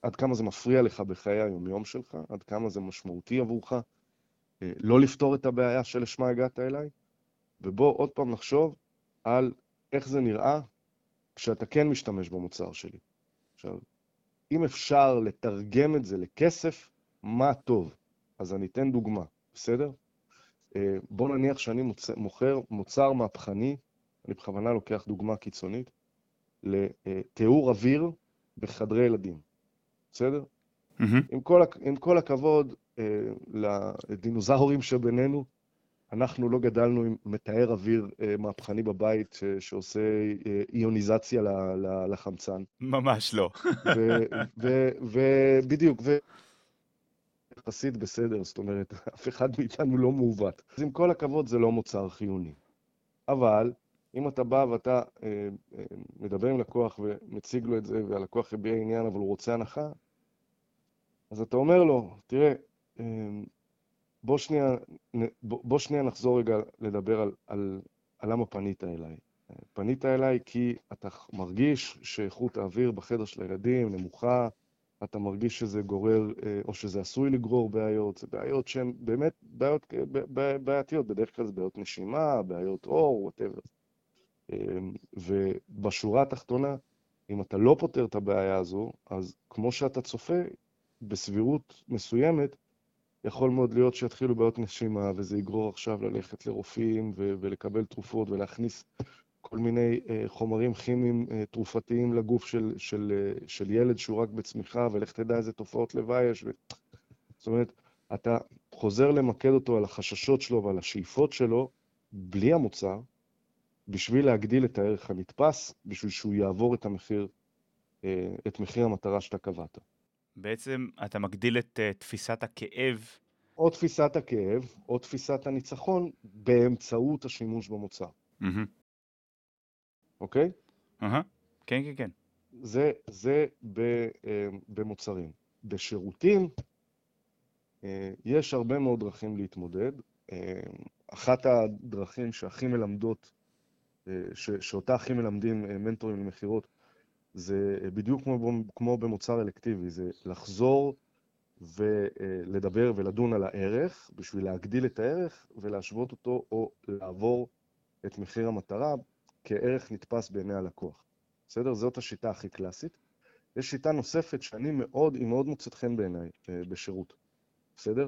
עד כמה זה מפריע לך בחיי היומיום שלך, עד כמה זה משמעותי עבורך, אה, לא לפתור את הבעיה שלשמה הגעת אליי, ובוא עוד פעם נחשוב על איך זה נראה כשאתה כן משתמש במוצר שלי. עכשיו, אם אפשר לתרגם את זה לכסף, מה טוב. אז אני אתן דוגמה, בסדר? אה, בוא נניח שאני מוכר מוצר מהפכני, אני בכוונה לוקח דוגמה קיצונית, לתיאור אוויר בחדרי ילדים, בסדר? Mm-hmm. עם, כל, עם כל הכבוד אה, לדינוזאורים שבינינו, אנחנו לא גדלנו עם מתאר אוויר אה, מהפכני בבית ש, שעושה אה, איוניזציה ל, ל, לחמצן. ממש לא. ובדיוק, ו... יחסית בסדר, זאת אומרת, אף אחד מאיתנו לא מעוות. אז עם כל הכבוד זה לא מוצר חיוני. אבל אם אתה בא ואתה אה, אה, מדבר עם לקוח ומציג לו את זה, והלקוח הביע עניין אבל הוא רוצה הנחה, אז אתה אומר לו, תראה, אה, בוא שנייה, בוא, שנייה נחזור רגע לדבר על, על, על למה פנית אליי. פנית אליי כי אתה מרגיש שאיכות האוויר בחדר של הילדים נמוכה, אתה מרגיש שזה גורר, אה, או שזה עשוי לגרור בעיות, זה בעיות שהן באמת בעיות בעייתיות, בדרך כלל זה בעיות נשימה, בעיות אור, וואטאבר. אמ, ובשורה התחתונה, אם אתה לא פותר את הבעיה הזו, אז כמו שאתה צופה, בסבירות מסוימת, יכול מאוד להיות שיתחילו בעיות נשימה, וזה יגרור עכשיו ללכת לרופאים ו- ולקבל תרופות ולהכניס כל מיני uh, חומרים כימיים uh, תרופתיים לגוף של, של, uh, של ילד שהוא רק בצמיחה, ולך תדע איזה תופעות לוואי יש. ו... זאת אומרת, אתה חוזר למקד אותו על החששות שלו ועל השאיפות שלו, בלי המוצר, בשביל להגדיל את הערך הנתפס, בשביל שהוא יעבור את המחיר, את מחיר המטרה שאתה קבעת. בעצם אתה מגדיל את uh, תפיסת הכאב. או תפיסת הכאב, או תפיסת הניצחון, באמצעות השימוש במוצר. Mm-hmm. אוקיי? אהה, כן, כן, כן. זה, זה ב, אה, במוצרים. בשירותים אה, יש הרבה מאוד דרכים להתמודד. אה, אחת הדרכים שהכי מלמדות, ש, שאותה הכי מלמדים מנטורים למכירות, זה בדיוק כמו, כמו במוצר אלקטיבי, זה לחזור ולדבר ולדון על הערך בשביל להגדיל את הערך ולהשוות אותו או לעבור את מחיר המטרה כערך נתפס בעיני הלקוח. בסדר? זאת השיטה הכי קלאסית. יש שיטה נוספת שאני מאוד, היא מאוד מוצאת חן בעיניי אה, בשירות, בסדר?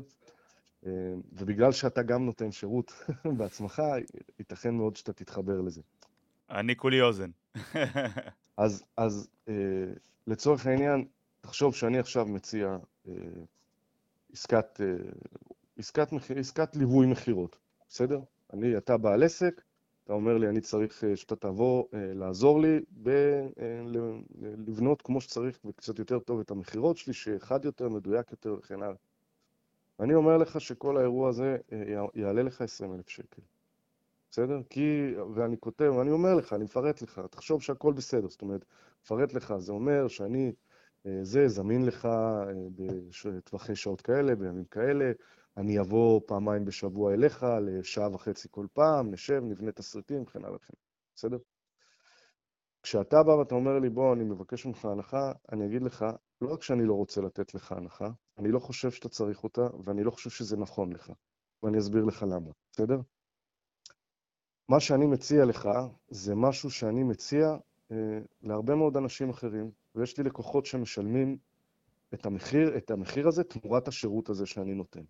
אה, ובגלל שאתה גם נותן שירות בעצמך, ייתכן מאוד שאתה תתחבר לזה. אני כולי אוזן. אז, אז אה, לצורך העניין, תחשוב שאני עכשיו מציע עסקת, עסקת, עסקת ליווי מכירות, בסדר? אני, אתה בעל עסק, אתה אומר לי, אני צריך אה, שאתה תבוא אה, לעזור לי אה, לבנות כמו שצריך וקצת יותר טוב את המכירות שלי, שאחד יותר, מדויק יותר וכן הלאה. אני אומר לך שכל האירוע הזה יעלה לך 20,000 שקל. בסדר? כי, ואני כותב, אני אומר לך, אני מפרט לך, תחשוב שהכל בסדר, זאת אומרת, מפרט לך, זה אומר שאני, זה זמין לך בטווחי שעות כאלה, בימים כאלה, אני אבוא פעמיים בשבוע אליך, לשעה וחצי כל פעם, נשב, נבנה תסריטים, וכן הלאה וכן בסדר? כשאתה בא ואתה אומר לי, בוא, אני מבקש ממך הנחה, אני אגיד לך, לא רק שאני לא רוצה לתת לך הנחה, אני לא חושב שאתה צריך אותה, ואני לא חושב שזה נכון לך. ואני אסביר לך למה, בסדר? מה שאני מציע לך זה משהו שאני מציע אה, להרבה מאוד אנשים אחרים, ויש לי לקוחות שמשלמים את המחיר, את המחיר הזה תמורת השירות הזה שאני נותן.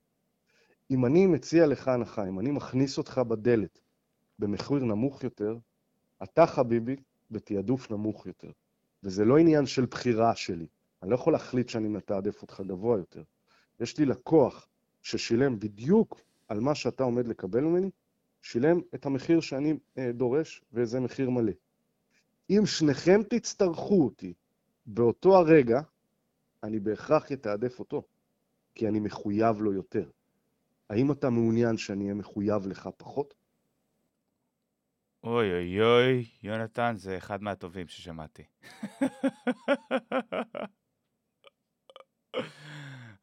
אם אני מציע לך הנחה, אם אני מכניס אותך בדלת במחיר נמוך יותר, אתה חביבי בתעדוף נמוך יותר. וזה לא עניין של בחירה שלי. אני לא יכול להחליט שאני מתעדף אותך גבוה יותר. יש לי לקוח ששילם בדיוק על מה שאתה עומד לקבל ממני, שילם את המחיר שאני אה, דורש, וזה מחיר מלא. אם שניכם תצטרכו אותי באותו הרגע, אני בהכרח אתעדף אותו, כי אני מחויב לו יותר. האם אתה מעוניין שאני אהיה מחויב לך פחות? אוי אוי אוי, יונתן זה אחד מהטובים ששמעתי.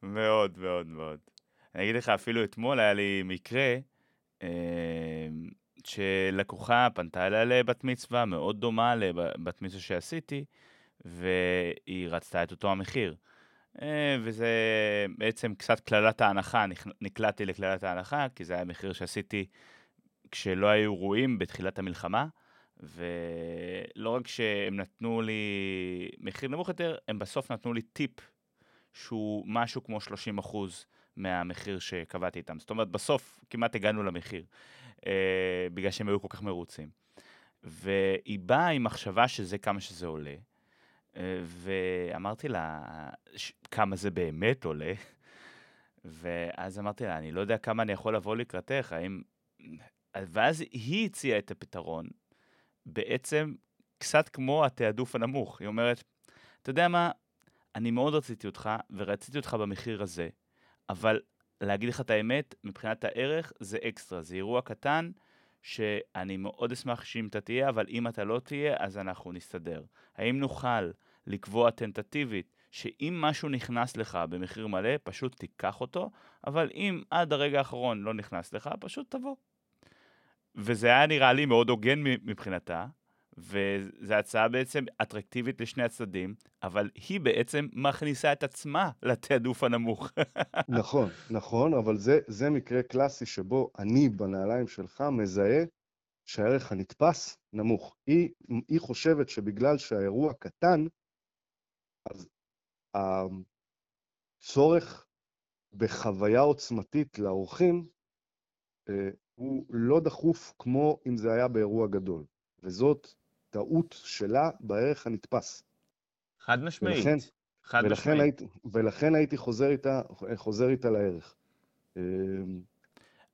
מאוד מאוד מאוד. אני אגיד לך, אפילו אתמול היה לי מקרה שלקוחה פנתה אליה לבת מצווה מאוד דומה לבת מצווה שעשיתי, והיא רצתה את אותו המחיר. אה, וזה בעצם קצת קללת ההנחה, נקלעתי לקללת ההנחה, כי זה היה מחיר שעשיתי כשלא היו אירועים בתחילת המלחמה, ולא רק שהם נתנו לי מחיר נמוך יותר, הם בסוף נתנו לי טיפ שהוא משהו כמו 30 אחוז מהמחיר שקבעתי איתם. זאת אומרת, בסוף כמעט הגענו למחיר, אה, בגלל שהם היו כל כך מרוצים. והיא באה עם מחשבה שזה כמה שזה עולה, אה, ואמרתי לה, כמה זה באמת עולה? ואז אמרתי לה, אני לא יודע כמה אני יכול לבוא לקראתך, האם... ואז היא הציעה את הפתרון, בעצם קצת כמו התעדוף הנמוך. היא אומרת, אתה יודע מה, אני מאוד רציתי אותך, ורציתי אותך במחיר הזה, אבל להגיד לך את האמת, מבחינת הערך זה אקסטרה, זה אירוע קטן שאני מאוד אשמח שאם אתה תהיה, אבל אם אתה לא תהיה, אז אנחנו נסתדר. האם נוכל לקבוע טנטטיבית שאם משהו נכנס לך במחיר מלא, פשוט תיקח אותו, אבל אם עד הרגע האחרון לא נכנס לך, פשוט תבוא. וזה היה נראה לי מאוד הוגן מבחינתה, וזו הצעה בעצם אטרקטיבית לשני הצדדים, אבל היא בעצם מכניסה את עצמה לתעדוף הנמוך. נכון, נכון, אבל זה, זה מקרה קלאסי שבו אני בנעליים שלך מזהה שהערך הנתפס נמוך. היא, היא חושבת שבגלל שהאירוע קטן, אז הצורך בחוויה עוצמתית לאורחים אה, הוא לא דחוף כמו אם זה היה באירוע גדול, וזאת טעות שלה בערך הנתפס. חד משמעית. ולכן, חד ולכן משמעית. הייתי, ולכן הייתי חוזר איתה, חוזר איתה לערך. אמ,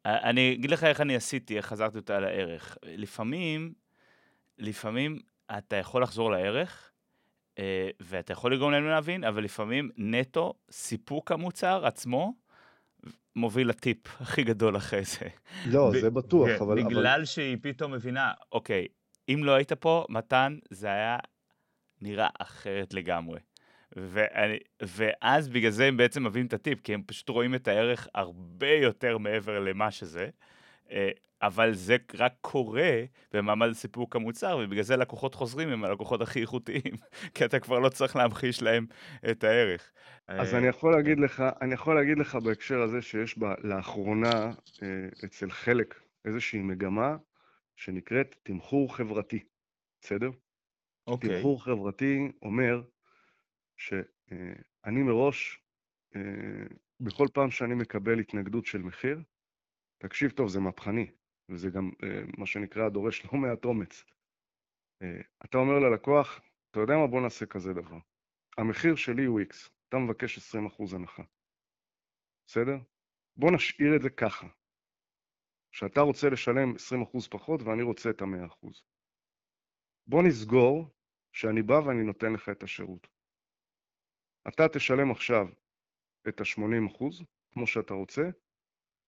אני אגיד לך איך אני עשיתי, איך חזרתי אותה לערך. לפעמים, לפעמים אתה יכול לחזור לערך, אה, ואתה יכול לגרום להם להבין, אבל לפעמים נטו סיפוק המוצר עצמו מוביל לטיפ הכי גדול אחרי זה. לא, זה בטוח, אבל... בגלל אבל... שהיא פתאום מבינה, אוקיי, אם לא היית פה, מתן, זה היה נראה אחרת לגמרי. ואני, ואז בגלל זה הם בעצם מביאים את הטיפ, כי הם פשוט רואים את הערך הרבה יותר מעבר למה שזה. אה, אבל זה רק קורה במעמד סיפוק המוצר, ובגלל זה לקוחות חוזרים הם הלקוחות הכי איכותיים, כי אתה כבר לא צריך להמחיש להם את הערך. אז אני יכול להגיד לך, אני יכול להגיד לך בהקשר הזה שיש בה לאחרונה אה, אצל חלק איזושהי מגמה שנקראת תמחור חברתי, בסדר? אוקיי. תמחור חברתי אומר שאני מראש, אה, בכל פעם שאני מקבל התנגדות של מחיר, תקשיב טוב, זה מהפכני, וזה גם אה, מה שנקרא דורש לא מעט אומץ. אה, אתה אומר ללקוח, אתה יודע מה, בוא נעשה כזה דבר. המחיר שלי הוא X, אתה מבקש 20% הנחה. בסדר? בוא נשאיר את זה ככה. שאתה רוצה לשלם 20% פחות ואני רוצה את ה-100%. בוא נסגור שאני בא ואני נותן לך את השירות. אתה תשלם עכשיו את ה-80%, כמו שאתה רוצה,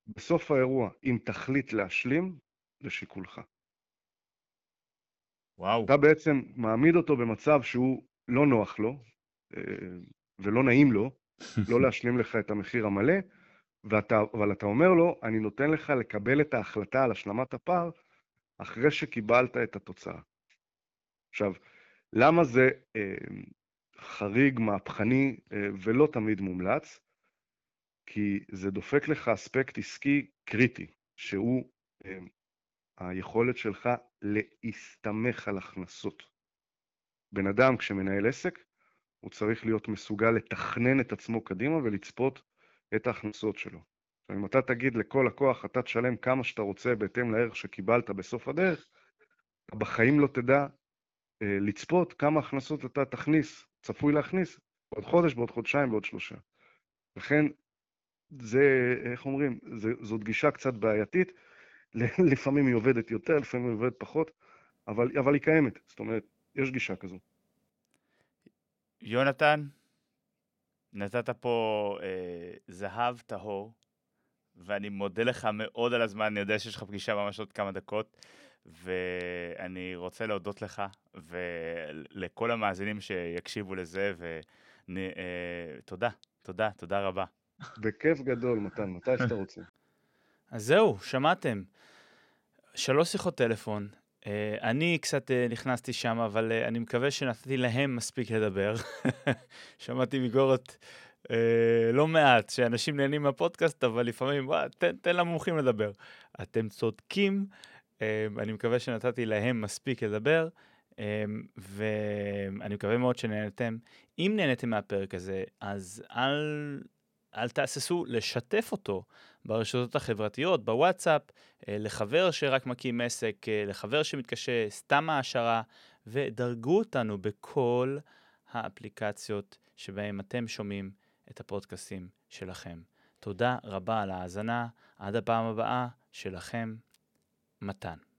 בסוף האירוע, אם תחליט להשלים, לשיקולך. וואו. אתה בעצם מעמיד אותו במצב שהוא לא נוח לו, אה, ולא נעים לו, לא להשלים לך את המחיר המלא, ואתה, אבל אתה אומר לו, אני נותן לך לקבל את ההחלטה על השלמת הפער אחרי שקיבלת את התוצאה. עכשיו, למה זה אה, חריג, מהפכני אה, ולא תמיד מומלץ, כי זה דופק לך אספקט עסקי קריטי, שהוא אה, היכולת שלך להסתמך על הכנסות. בן אדם, כשמנהל עסק, הוא צריך להיות מסוגל לתכנן את עצמו קדימה ולצפות את ההכנסות שלו. אם אתה תגיד לכל לקוח, אתה תשלם כמה שאתה רוצה בהתאם לערך שקיבלת בסוף הדרך, אתה בחיים לא תדע אה, לצפות כמה הכנסות אתה תכניס, צפוי להכניס, בעוד חודש, בעוד חודשיים, בעוד שלושה. לכן, זה, איך אומרים, זה, זאת גישה קצת בעייתית, לפעמים היא עובדת יותר, לפעמים היא עובדת פחות, אבל, אבל היא קיימת, זאת אומרת, יש גישה כזו. יונתן, נתת פה אה, זהב טהור, ואני מודה לך מאוד על הזמן, אני יודע שיש לך פגישה ממש עוד כמה דקות, ואני רוצה להודות לך ולכל המאזינים שיקשיבו לזה, ותודה, אה, תודה, תודה רבה. בכיף גדול, מתן, מתי שאתה רוצה. אז זהו, שמעתם. שלוש שיחות טלפון. Uh, אני קצת uh, נכנסתי שם, אבל uh, אני מקווה שנתתי להם מספיק לדבר. שמעתי ביקורת uh, לא מעט, שאנשים נהנים מהפודקאסט, אבל לפעמים, וואי, תן, תן למומחים לדבר. אתם צודקים, uh, אני מקווה שנתתי להם מספיק לדבר, uh, ואני מקווה מאוד שנהנתם. אם נהנתם מהפרק הזה, אז אל... אל תהססו לשתף אותו ברשתות החברתיות, בוואטסאפ, אה, לחבר שרק מקים עסק, אה, לחבר שמתקשה, סתם העשרה, ודרגו אותנו בכל האפליקציות שבהן אתם שומעים את הפודקאסים שלכם. תודה רבה על ההאזנה, עד הפעם הבאה, שלכם, מתן.